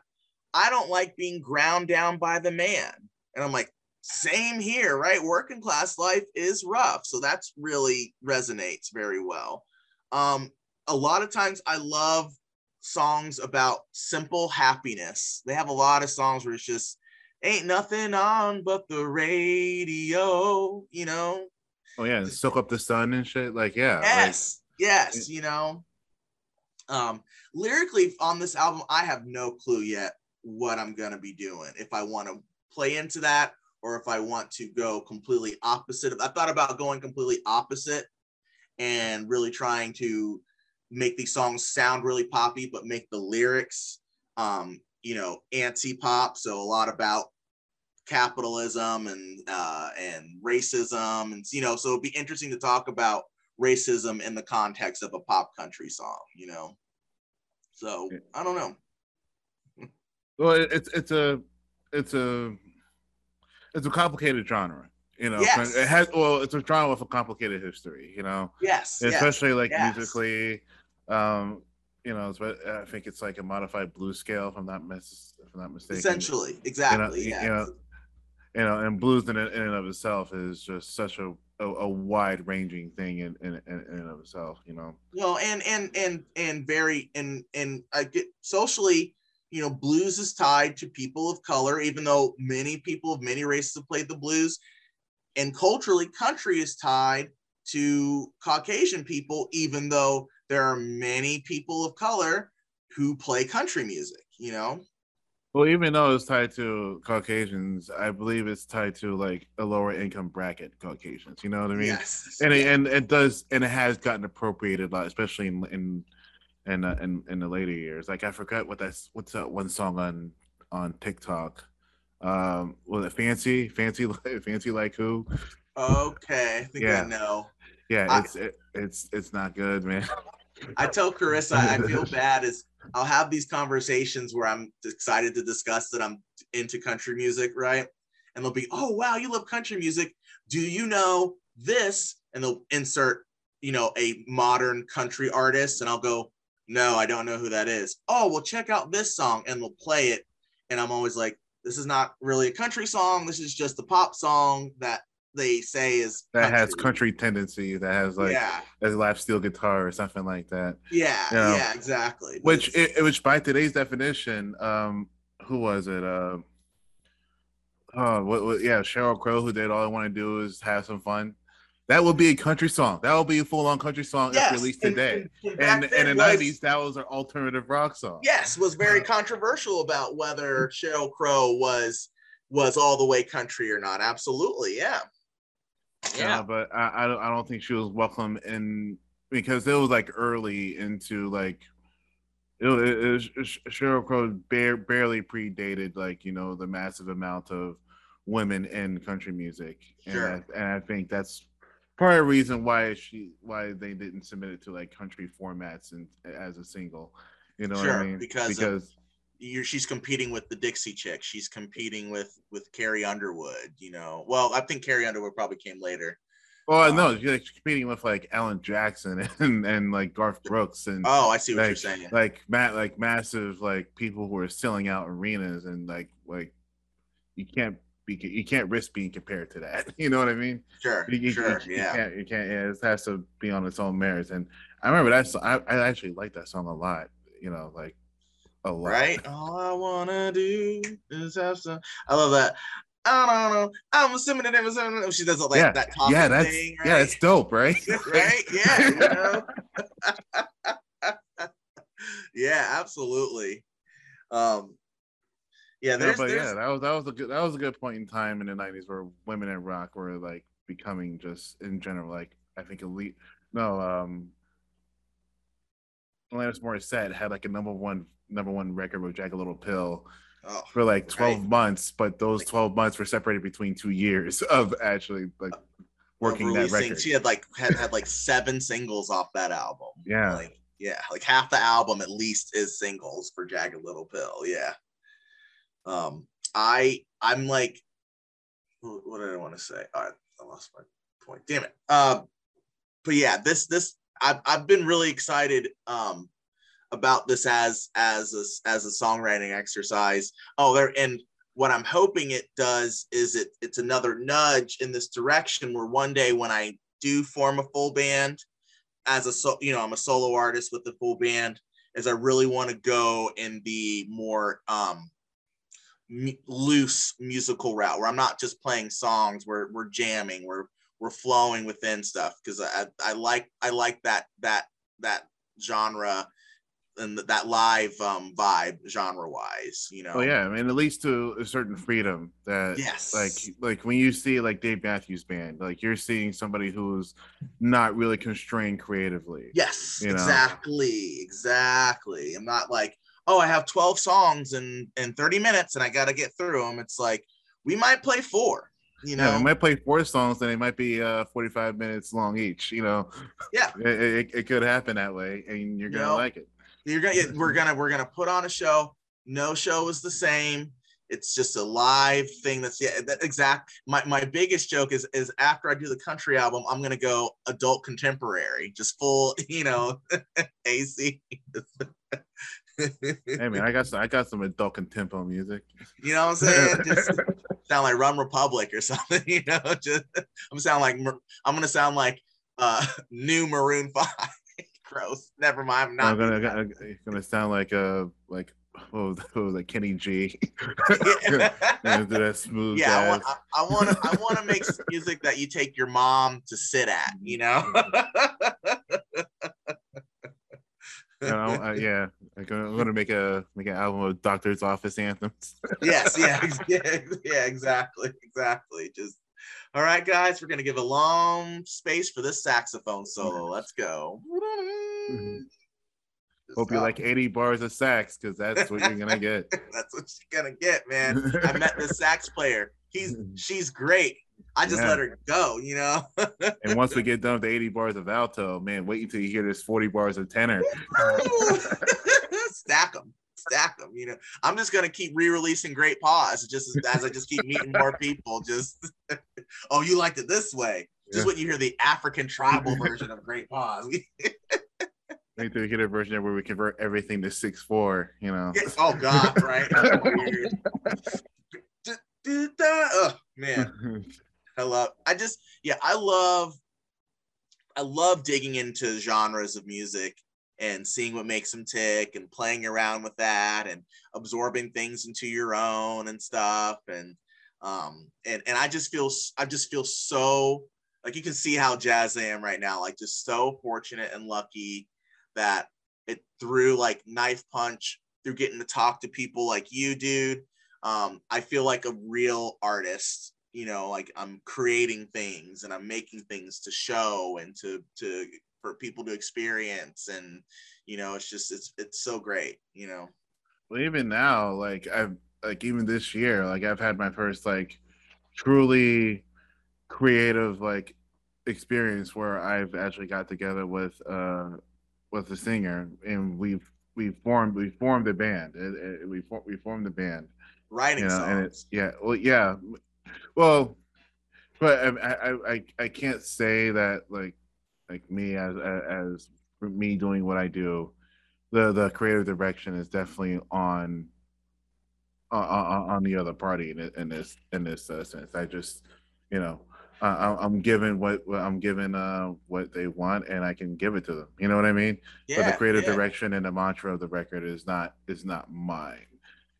I don't like being ground down by the man, and I'm like, same here, right? Working class life is rough. So that's really resonates very well. Um, a lot of times I love songs about simple happiness. They have a lot of songs where it's just ain't nothing on but the radio, you know. Oh yeah, and soak up the sun and shit. Like, yeah. Yes, like, yes, you know. Um, lyrically on this album, I have no clue yet what I'm gonna be doing. If I want to play into that or if I want to go completely opposite. I thought about going completely opposite and really trying to make these songs sound really poppy, but make the lyrics, um, you know, anti pop. So a lot about capitalism and uh, and racism, and you know, so it'd be interesting to talk about racism in the context of a pop country song, you know. So I don't know. Well, it's it's a it's a it's a complicated genre. You know, yes. it has well, it's a genre with a complicated history. You know, yes, especially yes, like yes. musically. Um, you know, but I think it's like a modified blues scale, if I'm not mis- if I'm not mistaken. Essentially, exactly. You know, you know, you know, and blues in, in and of itself is just such a a, a wide ranging thing in, in, in, and of itself, you know. Well, and and and and very and and I get socially, you know, blues is tied to people of color, even though many people of many races have played the blues. And culturally, country is tied to Caucasian people, even though there are many people of color who play country music, you know. Well, even though it's tied to Caucasians, I believe it's tied to like a lower income bracket Caucasians. You know what I mean? Yes. And it, and it does, and it has gotten appropriated a lot, especially in in in, uh, in in the later years. Like I forgot what that's what's that one song on on TikTok. Um, was it fancy, fancy, fancy like who? Okay, I think yeah. I know. Yeah, it's I, it, it's it's not good, man. I tell Carissa I feel bad is I'll have these conversations where I'm excited to discuss that I'm into country music, right? And they'll be, oh wow, you love country music. Do you know this? And they'll insert, you know, a modern country artist, and I'll go, no, I don't know who that is. Oh, well, check out this song, and they'll play it. And I'm always like, this is not really a country song. This is just a pop song that they say is that country. has country tendency that has like yeah. a lap steel guitar or something like that yeah you know? yeah exactly which it, which by today's definition um who was it uh oh what, what yeah Sheryl Crow who did all i want to do is have some fun that would be a country song. That would be a full-on country song yes. if released today. And, and, and in the '90s, that was an alternative rock song. Yes, was very controversial about whether Sheryl Crow was was all the way country or not. Absolutely, yeah. Yeah, uh, but I, I don't I don't think she was welcome in because it was like early into like it, it, it Sheryl Crow bare, barely predated like you know the massive amount of women in country music, sure. and I, and I think that's part of the reason why she why they didn't submit it to like country formats and as a single. You know sure, what I mean? Because because of, you're, she's competing with the Dixie Chick. She's competing with with Carrie Underwood. You know, well, I think Carrie Underwood probably came later. Well, um, no, she's like competing with like Alan Jackson and and like Garth Brooks and oh, I see what like, you're saying. Like Matt, like massive like people who are selling out arenas and like like you can't be you can't risk being compared to that. You know what I mean? Sure, you, sure, you, yeah. You can't, you can't. Yeah, it has to be on its own merits. And I remember that. Song, I, I actually like that song a lot. You know, like a lot. Right? All I wanna do is have some. I love that. I don't know. I'm assuming that it she does it like yeah. that talking yeah, that's, thing, right? Yeah, it's dope, right? right? Yeah. You know? yeah, absolutely. Um yeah, there's, but there's... yeah, that was that was a good that was a good point in time in the '90s where women in rock were like becoming just in general like I think elite. No, um, Alanis Morissette had like a number one number one record with Jagged Little Pill oh, for like 12 right. months, but those 12 months were separated between two years of actually like working that record. She had like had, had like seven singles off that album. Yeah. Like, yeah, like half the album at least is singles for Jagged Little Pill. Yeah. Um, I I'm like, what did I want to say? I lost my point. Damn it. Um, but yeah, this this I've I've been really excited um about this as as a, as a songwriting exercise. Oh, there and what I'm hoping it does is it it's another nudge in this direction where one day when I do form a full band as a so you know I'm a solo artist with the full band is I really want to go in the more um m- loose musical route where I'm not just playing songs where we're jamming we're we're flowing within stuff because I, I like I like that that that genre and that live um, vibe genre wise you know? Oh yeah i mean at least to a certain freedom that yes. like like when you see like dave matthews band like you're seeing somebody who's not really constrained creatively. Yes you know? exactly exactly. I'm not like oh i have 12 songs in in 30 minutes and i got to get through them it's like we might play four. You know, yeah, we might play four songs, and they might be uh 45 minutes long each. You know, yeah, it, it, it could happen that way, and you're gonna you know, like it. You're gonna we're gonna we're gonna put on a show. No show is the same. It's just a live thing. That's yeah. That exact. My my biggest joke is is after I do the country album, I'm gonna go adult contemporary, just full. You know, AC. hey man, I got some, I got some adult contempo music. You know what I'm saying? Just sound like OneRepublic or something. You know, just I'm sound like I'm gonna sound like uh new Maroon Five. Gross. Never mind. I'm not. I'm gonna, gonna, gonna sound like uh like oh, like Kenny G. yeah. that smooth. Yeah, I want, I, I want to I want to make music that you take your mom to sit at. You know. you know, uh, yeah, I'm gonna, I'm gonna make a make an album of doctor's office anthems. yes, yeah, yeah, yeah, exactly, exactly. Just all right, guys, we're gonna give a long space for this saxophone solo. Let's go. Mm-hmm. Hope you like 80 bars of sax because that's what you're gonna get. that's what you're gonna get, man. I met the sax player. He's she's great. I just yeah. let her go, you know. and once we get done with the 80 bars of alto, man, wait until you hear this 40 bars of tenor. Stack them, stack them. You know, I'm just gonna keep re-releasing Great Pause, just as, as I just keep meeting more people. Just, oh, you liked it this way. Just yeah. when you hear the African tribal version of Great Pause. Wait till we get a version where we convert everything to six four. You know. Oh God, right? oh, man. I love I just yeah, I love I love digging into genres of music and seeing what makes them tick and playing around with that and absorbing things into your own and stuff and um and and I just feel I just feel so like you can see how jazz I am right now like just so fortunate and lucky that it through like knife punch through getting to talk to people like you dude um I feel like a real artist you know like i'm creating things and i'm making things to show and to to for people to experience and you know it's just it's it's so great you know. Well even now like i've like even this year like i've had my first like truly creative like experience where i've actually got together with uh with a singer and we've we formed we formed a band. It, it, we we formed a band writing you know, songs. and it's yeah well yeah. Well, but I, I, I, I can't say that like like me as as me doing what I do, the the creative direction is definitely on on, on the other party in, in this in this uh, sense. I just you know uh, I'm given what I'm given uh, what they want, and I can give it to them. You know what I mean? Yeah, but the creative yeah. direction and the mantra of the record is not is not mine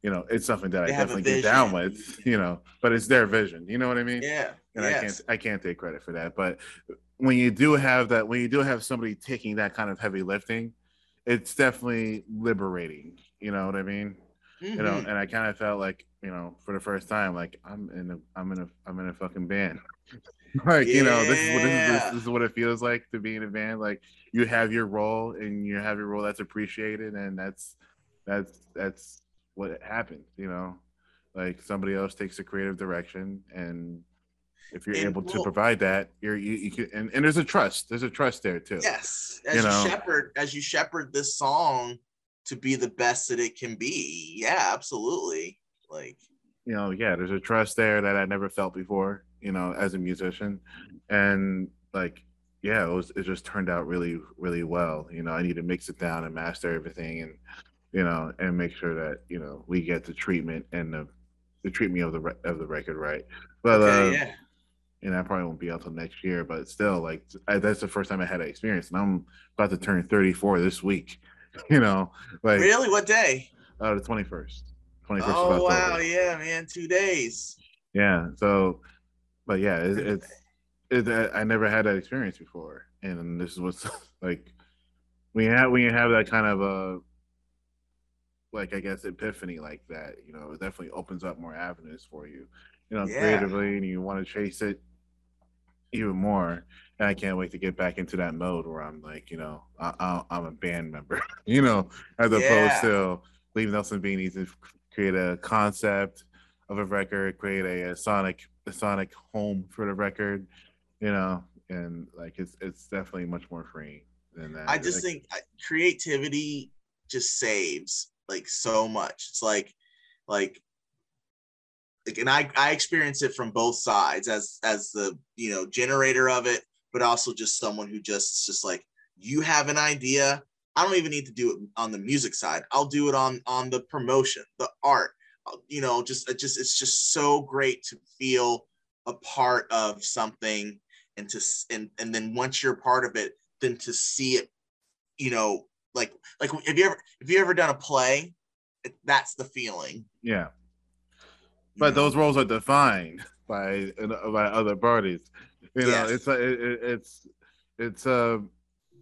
you know, it's something that they I definitely get down with, you know, but it's their vision. You know what I mean? Yeah. And yes. I can't I can't take credit for that. But when you do have that, when you do have somebody taking that kind of heavy lifting, it's definitely liberating. You know what I mean? Mm-hmm. You know, mm-hmm. and I kind of felt like, you know, for the first time, like I'm in a I'm in a I'm in a fucking band. like, yeah. you know, this is what this is, this, this is what it feels like to be in a band. Like you have your role and you have your role that's appreciated and that's that's that's what happens, you know, like somebody else takes the creative direction and if you're and, able to provide that, you're you, you can and, and there's a trust. There's a trust there too. Yes. As you, know? shepherd, as you shepherd this song to be the best that it can be. Yeah, absolutely. Like you know, yeah, there's a trust there that I never felt before, you know, as a musician. And like, yeah, it was it just turned out really, really well. You know, I need to mix it down and master everything and you know, and make sure that you know we get the treatment and the the treatment of the of the record right. But okay, uh, yeah. And I probably won't be out till next year, but still, like I, that's the first time I had that experience, and I'm about to turn 34 this week. You know, like really, what day? Uh, the 21st. 21st. Oh wow, yeah, man, two days. Yeah. So, but yeah, it, it's it, I never had that experience before, and this is what's like when you have when you have that kind of a uh, like I guess epiphany like that, you know, it definitely opens up more avenues for you, you know, yeah. creatively, and you want to chase it even more. And I can't wait to get back into that mode where I'm like, you know, I, am a band member, you know, as yeah. opposed to leave Nelson Beanie to create a concept, of a record, create a, a sonic a sonic home for the record, you know, and like it's it's definitely much more free than that. I just like, think creativity just saves like so much. It's like like like and I I experience it from both sides as as the you know generator of it, but also just someone who just just like you have an idea. I don't even need to do it on the music side. I'll do it on on the promotion, the art. Uh, you know, just just it's just so great to feel a part of something and to and and then once you're part of it, then to see it, you know, like like have you ever have you ever done a play? That's the feeling. Yeah. But those roles are defined by by other parties. You know, yes. it's it, it's it's uh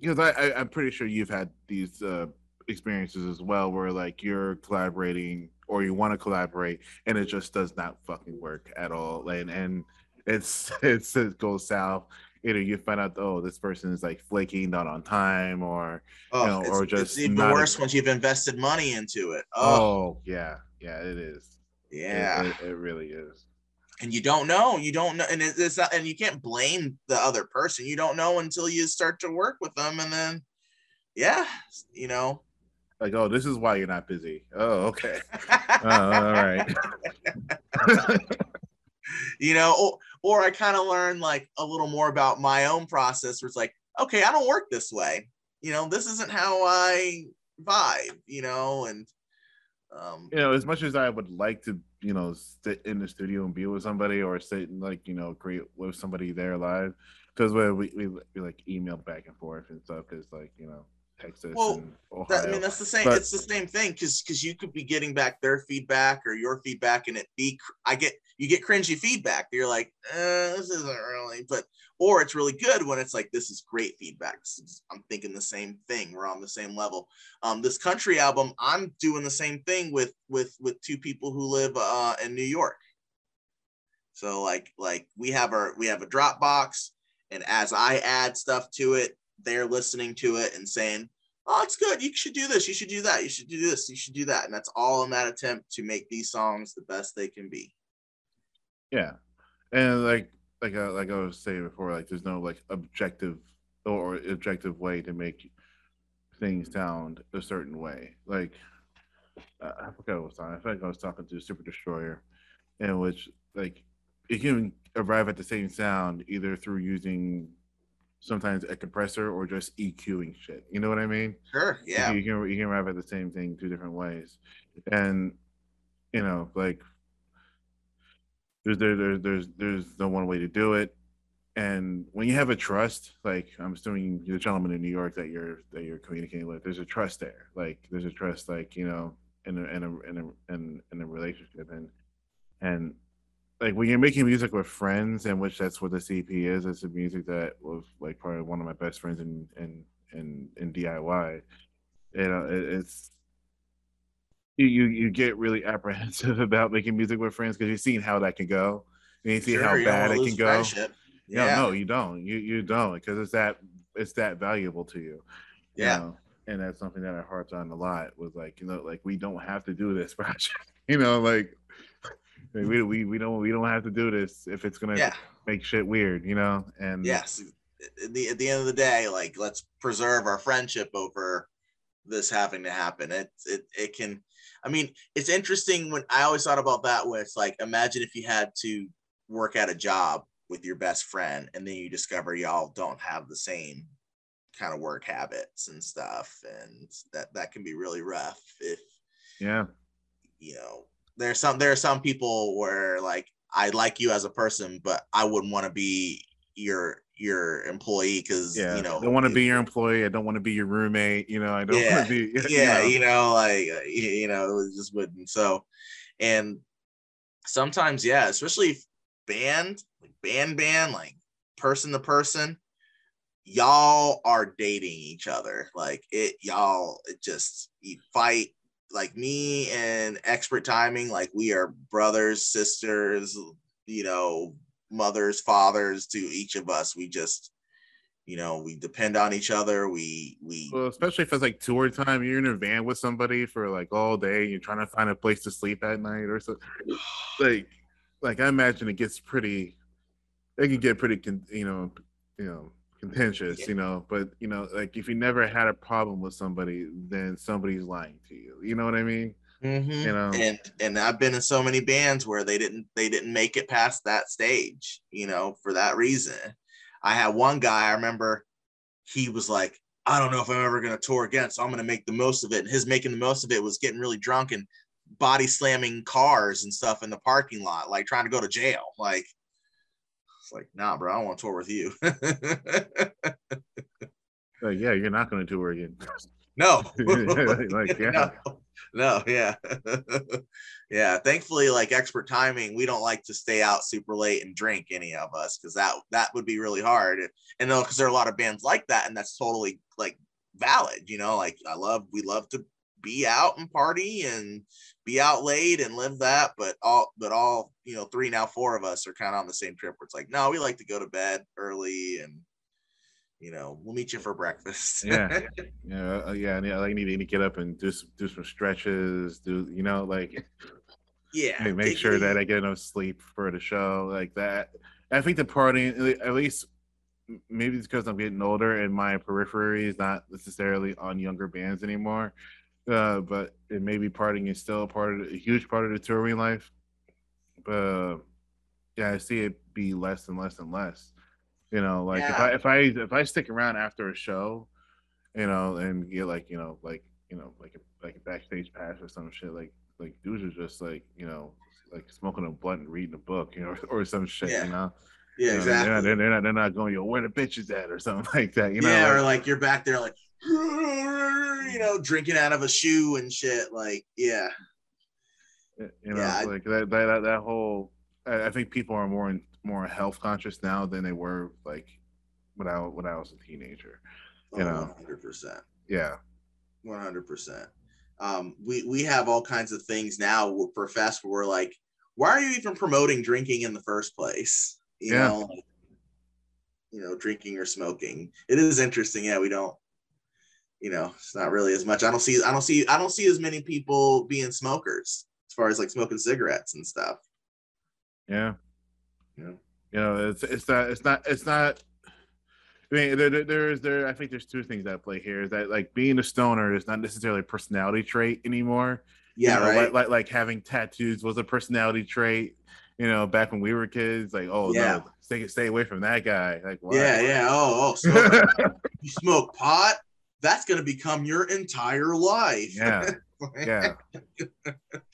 because I, I I'm pretty sure you've had these uh experiences as well where like you're collaborating or you want to collaborate and it just does not fucking work at all. And and it's it's it goes south. Either you find out oh this person is like flaking not on time or oh, you know, or just it's even worse a... once you've invested money into it. Oh, oh yeah yeah it is yeah. it, it, it, really is. And you don't know you don't know and it's not and you can't blame the other person. You don't know until you start to work with them and then yeah you know. Like oh this is why you're not busy. Oh okay. Oh, all right. You know or, or i kind of learned like a little more about my own process where it's like okay i don't work this way. You know this isn't how i vibe you know and um you know as much as i would like to you know sit in the studio and be with somebody or sit and like you know create with somebody there live because we, we we like email back and forth and stuff because like you know Texas. Well, that, I mean that's the same. But, it's the same thing because because you could be getting back their feedback or your feedback, and it be I get you get cringy feedback. You're like, eh, this isn't really, but or it's really good when it's like this is great feedback. Is, I'm thinking the same thing. We're on the same level. Um, this country album, I'm doing the same thing with with with two people who live uh in New York. So like like we have our we have a Dropbox, and as I add stuff to it, they're listening to it and saying, "Oh, it's good. You should do this. You should do that. You should do this. You should do that." And that's all in that attempt to make these songs the best they can be. Yeah, and like like uh, like I was saying before, like there's no like objective or objective way to make things sound a certain way. Like uh, I forgot what was on. I like I was talking to Super Destroyer, in which like it can arrive at the same sound either through using sometimes a compressor or just EQing shit. You know what I mean? Sure. Yeah. You can you can arrive at the same thing two different ways, and you know, like there's there, there there's there's no one way to do it. And when you have a trust, like I'm assuming the gentleman in New York that you're that you're communicating with, there's a trust there. Like there's a trust, like you know, in a in a in a in, in a relationship, and and like when you're making music with friends, in which that's what the CP is. It's a music that was like probably one of my best friends in in in, in DIY. You uh, know, it, it's you, you you get really apprehensive about making music with friends because you've seen how that can go, and you see sure, how bad it can go. Yeah, no, no, you don't. You you don't because it's that it's that valuable to you. Yeah. You know? And that's something that I harped on a lot was like, you know, like we don't have to do this project. you know, like we, we we don't we don't have to do this if it's gonna yeah. make shit weird, you know. And yes, at the at the end of the day, like let's preserve our friendship over this having to happen. It it it can. I mean, it's interesting when I always thought about that. It's like, imagine if you had to work at a job with your best friend, and then you discover y'all don't have the same kind of work habits and stuff, and that that can be really rough if yeah you know there's some there are some people where like I like you as a person, but I wouldn't want to be your your employee because yeah, you know I don't want to be your employee. I don't want to be your roommate. You know, I don't yeah, want to be. Yeah, you know, you know like uh, you know, it just wouldn't. So, and sometimes, yeah, especially band, like band, band, like person to person, y'all are dating each other. Like it, y'all, it just you fight like me and expert timing like we are brothers sisters you know mothers fathers to each of us. We just you know we depend on each other. We we well especially if it's like tour time you're in a van with somebody for like all day you're trying to find a place to sleep at night or something like like i imagine it gets pretty it can get pretty you know you know contentious yeah. you know but you know like if you never had a problem with somebody then somebody's lying to you you know what i mean mm-hmm. you know and and i've been in so many bands where they didn't they didn't make it past that stage you know for that reason I had one guy, I remember he was like, I don't know if I'm ever going to tour again, so I'm going to make the most of it. And his making the most of it was getting really drunk and body slamming cars and stuff in the parking lot, like trying to go to jail. Like, it's like, nah, bro, I don't want to tour with you. uh, yeah, you're not going to tour again. No. like, yeah. No, no yeah. yeah. Thankfully, like expert timing, we don't like to stay out super late and drink any of us because that that would be really hard. And though because there are a lot of bands like that, and that's totally like valid, you know, like I love we love to be out and party and be out late and live that but all but all you know three now four of us are kind of on the same trip where it's like no we like to go to bed early and you know, we'll meet you for breakfast. yeah, yeah, uh, yeah. Yeah, I need to get up and do some, do some stretches. Do you know, like, yeah, make, make sure that I get enough sleep for the show, like that. I think the partying, at least, maybe it's because I'm getting older and my periphery is not necessarily on younger bands anymore. Uh, but it maybe parting is still a part of a huge part of the touring life. But yeah, I see it be less and less and less. You know, like yeah. if I if I if I stick around after a show, you know, and get like you know like you know like a, like a backstage pass or some shit, like like dudes are just like you know like smoking a blunt and reading a book, you know, or, or some shit, yeah. you know. Yeah, you know, exactly. They're not, they're, not, they're not going, yo, where the bitches at or something like that, you know. Yeah, like, or like you're back there like, you know, drinking out of a shoe and shit. Like, yeah. You know, yeah, like that, that that whole. I think people are more more health conscious now than they were like when I when I was a teenager. You oh, know, one hundred percent. Yeah, one hundred percent. Um, we we have all kinds of things now for fest where we're like, why are you even promoting drinking in the first place? You yeah. know, you know, drinking or smoking. It is interesting. Yeah, we don't. You know, it's not really as much. I don't see. I don't see. I don't see as many people being smokers as far as like smoking cigarettes and stuff. Yeah. Yeah. You know, it's it's not it's not it's not. I mean, there, there is there. I think there's two things that play here. Is that like being a stoner is not necessarily a personality trait anymore. Yeah, you know, right. Like, like like having tattoos was a personality trait. You know, back when we were kids, like oh yeah. no, stay stay away from that guy. Like why? yeah, yeah. Oh, oh, you smoke pot. That's gonna become your entire life. Yeah, yeah.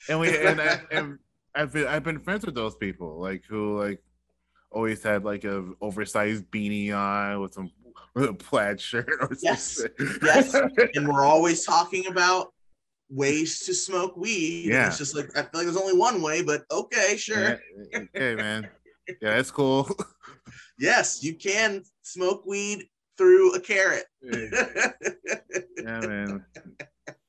and we and, and I've been I've been friends with those people, like who like always had like a oversized beanie on with some with a plaid shirt or yes. something. Yes. and we're always talking about ways to smoke weed. Yeah. It's just like I feel like there's only one way, but okay, sure. Yeah, okay, man. Yeah, that's cool. yes, you can smoke weed through a carrot. yeah, man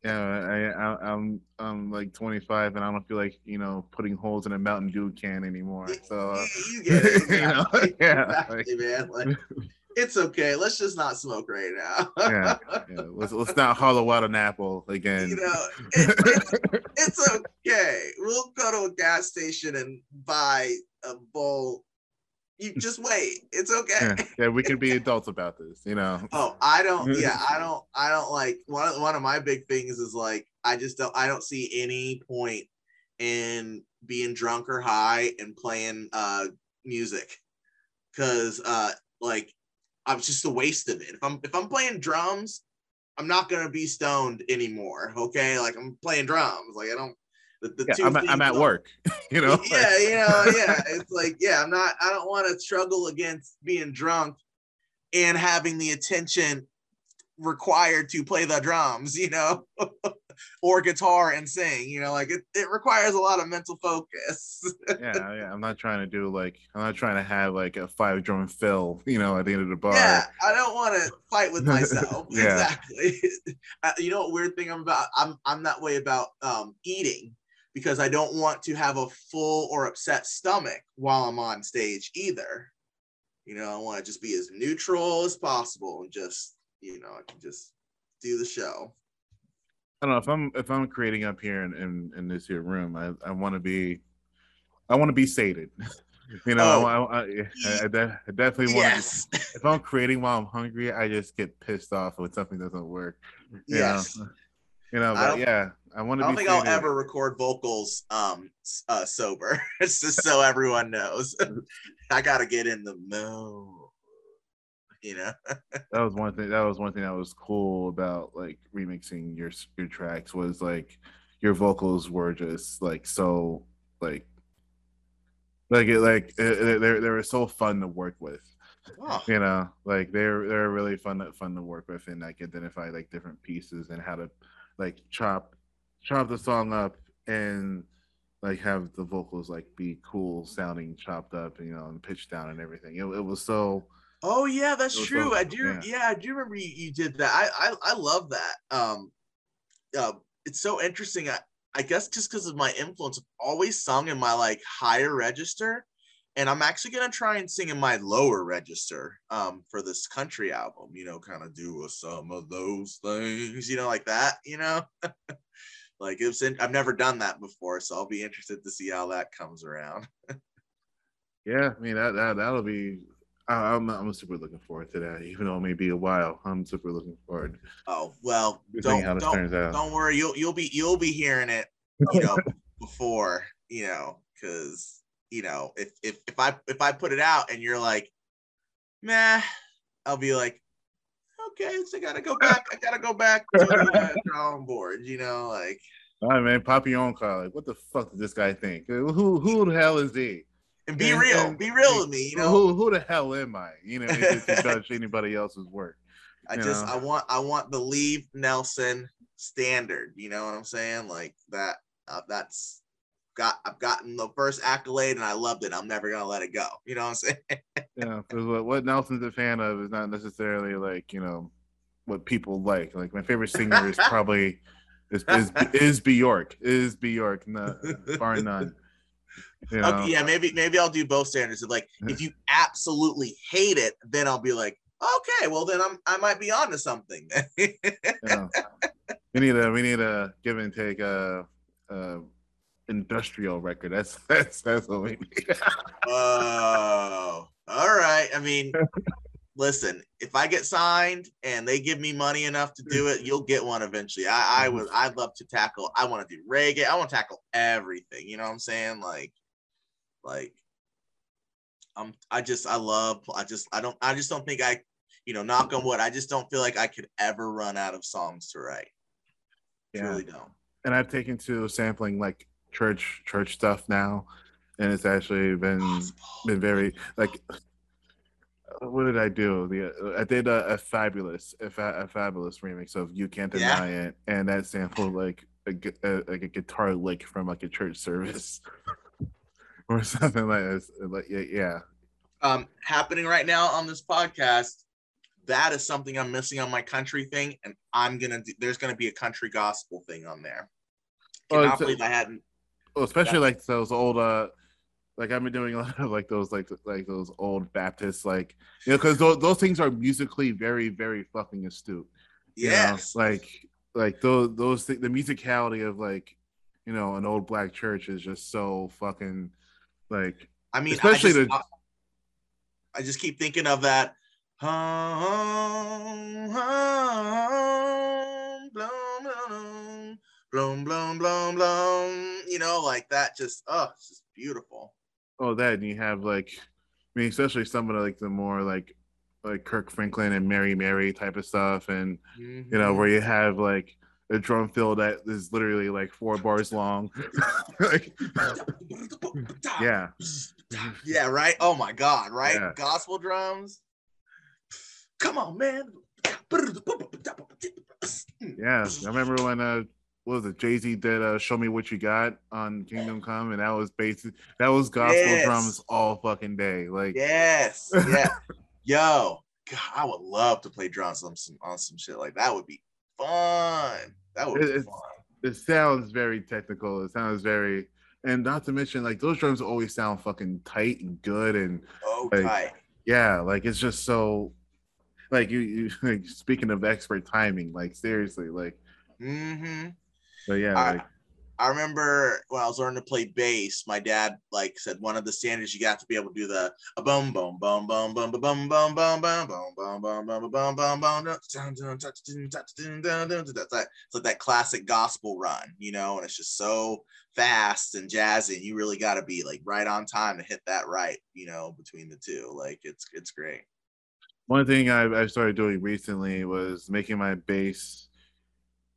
yeah, I, I am I'm, I'm like 25 and I don't feel like you know putting holes in a Mountain Dew can anymore. So you, get it, you know, yeah, exactly, man. Like, it's okay. Let's just not smoke right now. yeah, yeah, let's let's not hollow out an apple again. You know, it, it's, it's okay. We'll go to a gas station and buy a bowl you just wait. It's okay. Yeah, yeah, we can be adults about this, you know. Oh, I don't. Yeah, I don't. I don't like one. One of my big things is like I just don't. I don't see any point in being drunk or high and playing uh music, because uh like I'm just a waste of it. If I'm if I'm playing drums, I'm not gonna be stoned anymore. Okay, like I'm playing drums. Like I don't the, the yeah, I'm, I'm, at work, you know. Yeah, you know, yeah. It's like, yeah, I'm not. I don't want to struggle against being drunk and having the attention required to play the drums, you know, or guitar and sing. You know, like it, it requires a lot of mental focus. yeah, yeah. I'm not trying to do like I'm not trying to have like a five drum fill, you know, at the end of the bar. Yeah, I don't want to fight with myself. Exactly. Uh, you know what weird thing I'm about? I'm I'm that way about um eating because I don't want to have a full or upset stomach while I'm on stage either. You know, I want to just be as neutral as possible and just, you know, I can just do the show. I don't know if I'm if I'm creating up here in in, in this here room, I, I want to be, I want to be sated. you know, oh, I, I, I, I, definitely want. Yes. if I'm creating while I'm hungry, I just get pissed off when something doesn't work. Yes. Know? You know, but yeah, I want to. I don't think I'll ever record vocals um uh, sober. it's just so everyone knows. I gotta get in the mood. You know. that was one thing. That was one thing that was cool about like remixing your your tracks was like your vocals were just like so like like it like they they were so fun to work with. Oh. You know, like they're they're really fun fun to work with and like identify like different pieces and how to like chop chop the song up and like have the vocals like be cool sounding chopped up you know and pitched down and everything. It, it was so oh yeah that's true so, i do yeah. yeah. i do remember you, you did that. I, I i love that. Um uh, it's so interesting. I i guess just because of my influence i've always sung in my like higher register and I'm actually gonna try and sing in my lower register um, for this country album. You know, kind of do some of those things, you know, like that. You know, like it's in, I've never done that before, so I'll be interested to see how that comes around. yeah, I mean that that that'll be. I, I'm I'm super looking forward to that, even though it may be a while. I'm super looking forward. Oh well, don't don't, don't worry. You'll you'll be you'll be hearing it, you know, before you know, because you know, if if if I if I put it out and you're like, nah, I'll be like, okay, so I gotta go back. I gotta go back to the drawing board. You know, like. All right, man. Pop your own car. Like, what the fuck does this guy think? Who who the hell is he? And be and, real. And, be real with me. You know, who who the hell am I? You know, to judge anybody else's work. I just know? I want I want the Lee Nelson standard. You know what I'm saying? Like that. Uh, that's got I've gotten the first accolade and I loved it. I'm never gonna let it go. You know what I'm saying? yeah, because what, what Nelson's a fan of is not necessarily like you know what people like. Like my favorite singer is probably is is, is Bjork. Is Bjork, no, bar none. You know? Okay, yeah, maybe maybe I'll do both standards. Of Like if you absolutely hate it, then I'll be like, okay, well then I'm I might be onto something. yeah. We need a we need a give and take. Uh, uh, industrial record. That's that's that's what we need. oh, all right. I mean, listen, if I get signed and they give me money enough to do it, you'll get one eventually. I I would mm-hmm. I'd love to tackle. I want to do reggae. I want to tackle everything. You know what I'm saying? Like, like. I'm, I just I love I just I don't I just don't think I you know knock on wood I just don't feel like I could ever run out of songs to write. Yeah. Really don't. And I've taken to sampling like church church stuff now, and it's actually been been very like. What did I do? The I did a, a Fabolous a, fa- a, Fabolous remix of "You Can't Deny yeah. It," and that sampled like a, like a guitar lick from like a church service or something like this. Like yeah, yeah. Um, happening right now on this podcast that is something I'm missing on my country thing, and I'm gonna do, there's gonna be a country gospel thing on there. Cannot oh, believe I hadn't well, especially yeah. like those old uh like I've been doing a lot of like those like like those old Baptists like you know because those, those things are musically very very fucking astute. Know? like like those those th- the musicality of like you know an old black church is just so fucking like I mean especially I just, the. I, just keep thinking of that. Hum, hum, bloom, bloom, bloom, bloom. You know, like that. Just oh, it's just beautiful. Oh, that and you have like, I mean, especially some of the, like the more like like Kirk Franklin and Mary Mary type of stuff, and mm-hmm. you know where you have like a drum fill that is literally like four bars long. like, yeah. Yeah, right. Oh my god, right? Yeah. Gospel drums. Come on, man. Yeah, I remember when uh what was it? Jay Z did uh, "Show Me What You Got" on Kingdom Come, and that was basic. That was gospel yes. drums all fucking day. Like yes, yeah, yo, God, I would love to play drums on some on some shit like that. Would be fun. That would it, be fun. It sounds very technical. It sounds very, and not to mention like those drums always sound fucking tight and good and oh like, tight. Yeah, like it's just so like you, you like, speaking of expert timing, like seriously, like mm-hmm. But yeah, I, like, I remember when I was learning to play bass, my dad like said one of the standards you got to be able to do the a boom boom boom boom boom boom boom boom boom boom boom boom boom boom boom boom boom it's like that classic gospel run, you know, and it's just so fast and jazzy, and you really got to be like right on time to hit that right, you know, between the two. Like it's it's great. One thing I I started doing recently was making my bass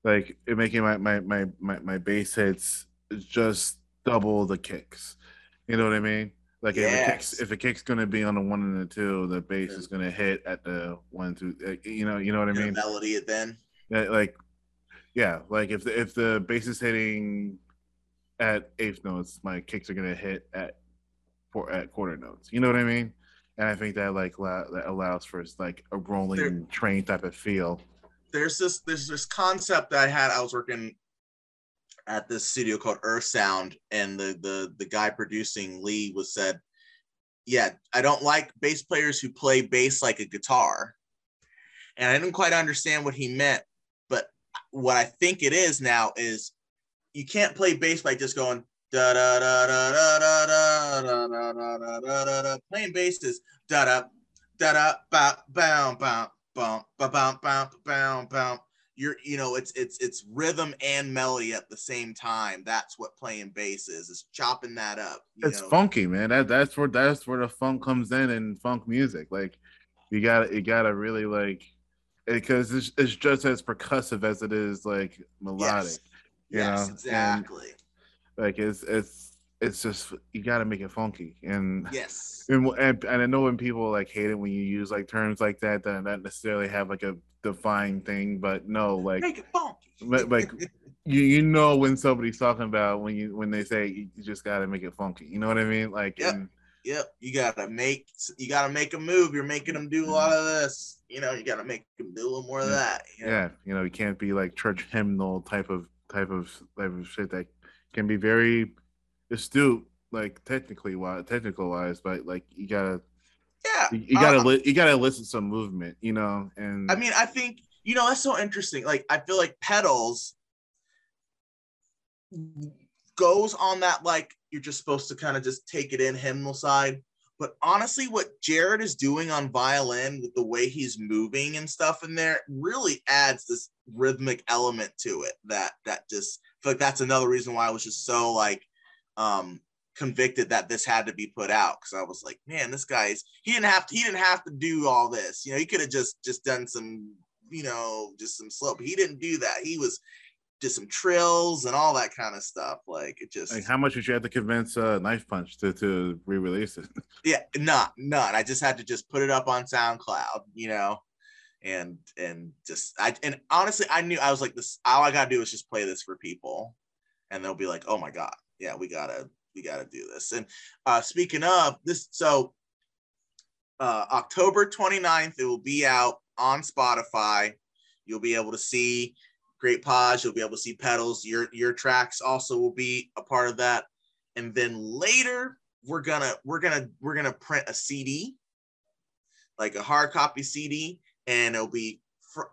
like making my my my my, my bass hits just double the kicks. You know what I mean? Like yes. if a kick's if a kick's gonna be on the one and the two, the bass yeah. is gonna hit at the one two. You know, you know what I mean? Melody it then. Like yeah, like if the if the bass is hitting at eighth notes, my kicks are gonna hit at four at quarter notes. You know what I mean? And I think that like that allows for like a rolling there, train type of feel there's this there's this concept that I had. I was working at this studio called Earth Sound, and the the the guy producing Lee was said, "Yeah, I don't like bass players who play bass like a guitar." And I didn't quite understand what he meant, but what I think it is now is you can't play bass by just going da da da da da da da da da da da da da. Playing bass is da da da da ba bam bam bump, ba bump, bump, bump, bump. You're, you know, it's it's it's rhythm and melody at the same time. That's what playing bass is. It's chopping that up. It's know? funky, man. That that's where that's where the funk comes in in funk music. Like, you got to you got to really like, because it's, it's just as percussive as it is like melodic. Yes, yes know? exactly. And, like it's it's it's just you got to make it funky and yes and, and, and, i know when people like hate it when you use like terms like that that not necessarily have like a defined thing but no like make it funky like you you know when somebody's talking about when you when they say you just got to make it funky you know what i mean like yep. And, yep you gotta make you gotta make a move you're making them do a lot of this you know you gotta make them do a little more of that you know? yeah you know you can't be like church hymnal type of type of type of shit that can be very astute, like technically wise, technical wise, but like you gotta, yeah, you, you gotta, uh, li- you gotta listen some movement, you know. And I mean, I think you know that's so interesting. Like, I feel like pedals goes on that like you're just supposed to kind of just take it in hymnal side. But honestly, what Jared is doing on violin with the way he's moving and stuff in there really adds this rhythmic element to it that that just I feel like that's another reason why I was just so like um, convicted that this had to be put out because I was like, man, this guy's he didn't have to he didn't have to do all this. You know, he could have just just done some, you know, just some slope. He didn't do that. He was just some trills and all that kind of stuff. Like it just like how much did you have to convince uh, Knife Punch to to re-release it? yeah, not none. I just had to just put it up on SoundCloud, you know, and and just I and honestly I knew I was like this all I gotta do is just play this for people and they'll be like, oh my God, yeah, we gotta we gotta do this. And uh, speaking of this, so uh, October 29th, it will be out on Spotify. You'll be able to see Great Pause. You'll be able to see pedals. Your your tracks also will be a part of that. And then later, we're gonna we're gonna we're gonna print a CD, like a hard copy CD, and it'll be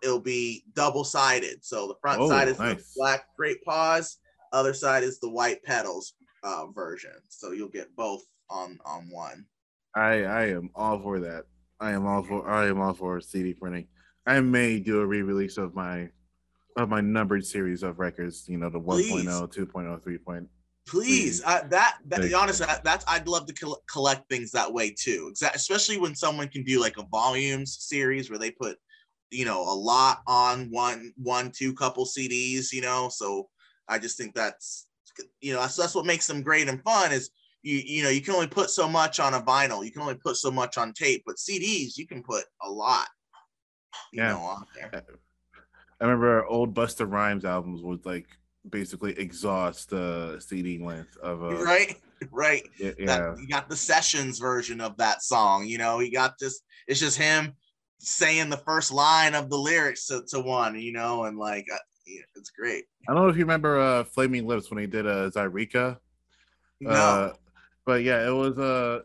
it'll be double sided. So the front oh, side is nice. the black Great Pause, other side is the white pedals uh, version. So you'll get both on on one. I I am all for that. I am all for I am all for CD printing. I may do a re-release of my of my numbered series of records. You know, the 1.0, 2.0, 3.0. Please, uh, that that honestly, that's I'd love to collect things that way too. exactly, Especially when someone can do like a volumes series where they put, you know, a lot on one one two couple CDs. You know, so I just think that's you know that's that's what makes them great and fun is you you know you can only put so much on a vinyl, you can only put so much on tape, but CDs you can put a lot. yeah. Know, on there. I remember old Busta Rhymes albums would like basically exhaust the CD length of a right right yeah. That, you got the sessions version of that song you know he got this it's just him saying the first line of the lyrics to, to one you know and like uh, yeah, it's great. I don't know if you remember uh, Flaming Lips when he did uh, Zaireeka. No. Uh, but yeah, it was uh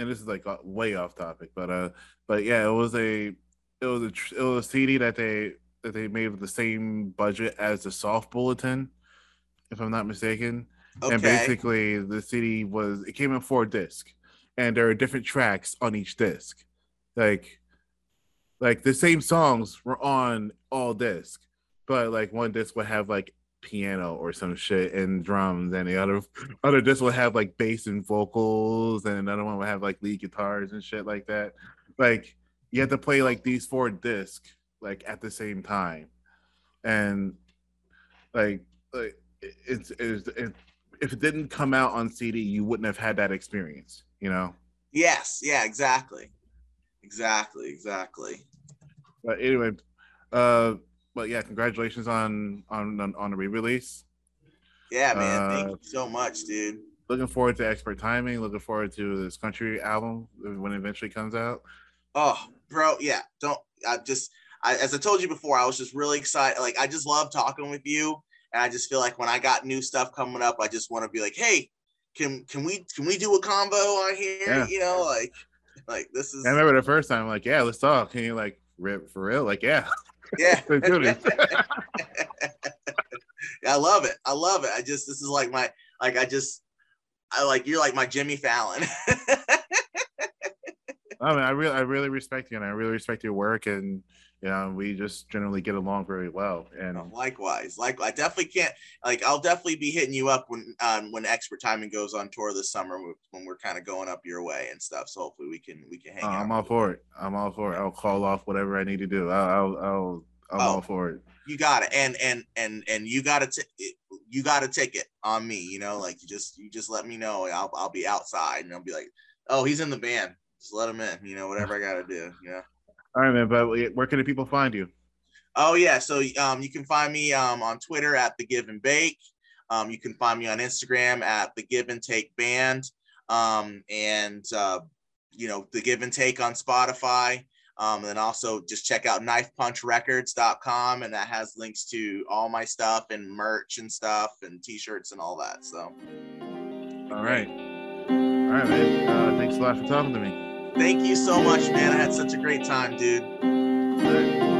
and this is like way off topic, but uh, but yeah, it was a it was a it was a CD that they that they made with the same budget as the Soft Bulletin, if I'm not mistaken. Okay. And basically, the CD was it came in four discs, and there are different tracks on each disc, like like the same songs were on all disc, but like one disc would have like piano or some shit and drums, and the other other disc would have like bass and vocals, and another one would have like lead guitars and shit like that. Like you had to play like these four disc like at the same time, and like like it's it's it, if it didn't come out on CD, you wouldn't have had that experience, you know. Yes. Yeah. Exactly. Exactly. Exactly. But anyway, uh, but yeah, congratulations on on on, on the re-release. Yeah, man. Uh, thank you so much, dude. Looking forward to expert timing. Looking forward to this country album when it eventually comes out. Oh, bro, yeah. Don't I just I, as I told you before, I was just really excited. Like I just love talking with you, and I just feel like when I got new stuff coming up, I just want to be like, hey, can can we can we do a combo on here? Yeah. You know, like like this is. I remember the first time, like, yeah, let's talk. And you're like, rip for real? Like, yeah. Yeah. I love it. I love it. I just this is like my like I just I like you're like my Jimmy Fallon. I mean, I really I really respect you and I really respect your work and you know, we just generally get along very well. And oh, likewise, like I definitely can't like I'll definitely be hitting you up when um when expert timing goes on tour this summer when we're kind of going up your way and stuff. So hopefully we can we can hang. Uh, I'm all for it. I'm all for it. I'll call off whatever I need to do. I'll I'll, I'll I'm oh, all for it. You got it, and and and and you got to you got take it on me. You know, like you just you just let me know. I'll I'll be outside and I'll be like, oh, he's in the band. Just let him in. You know, whatever I got to do. You know. All right, man. But where can the people find you? Oh yeah, so um, you can find me um, on Twitter at the Give and Take. Um, you can find me on Instagram at the Give and Take Band, um, and uh, you know the Give and Take on Spotify. Um, and then also just check out knifepunchrecords.com and that has links to all my stuff and merch and stuff and t-shirts and all that. So. All right. All right, man. Uh, thanks a lot for talking to me. Thank you so much, man. I had such a great time, dude.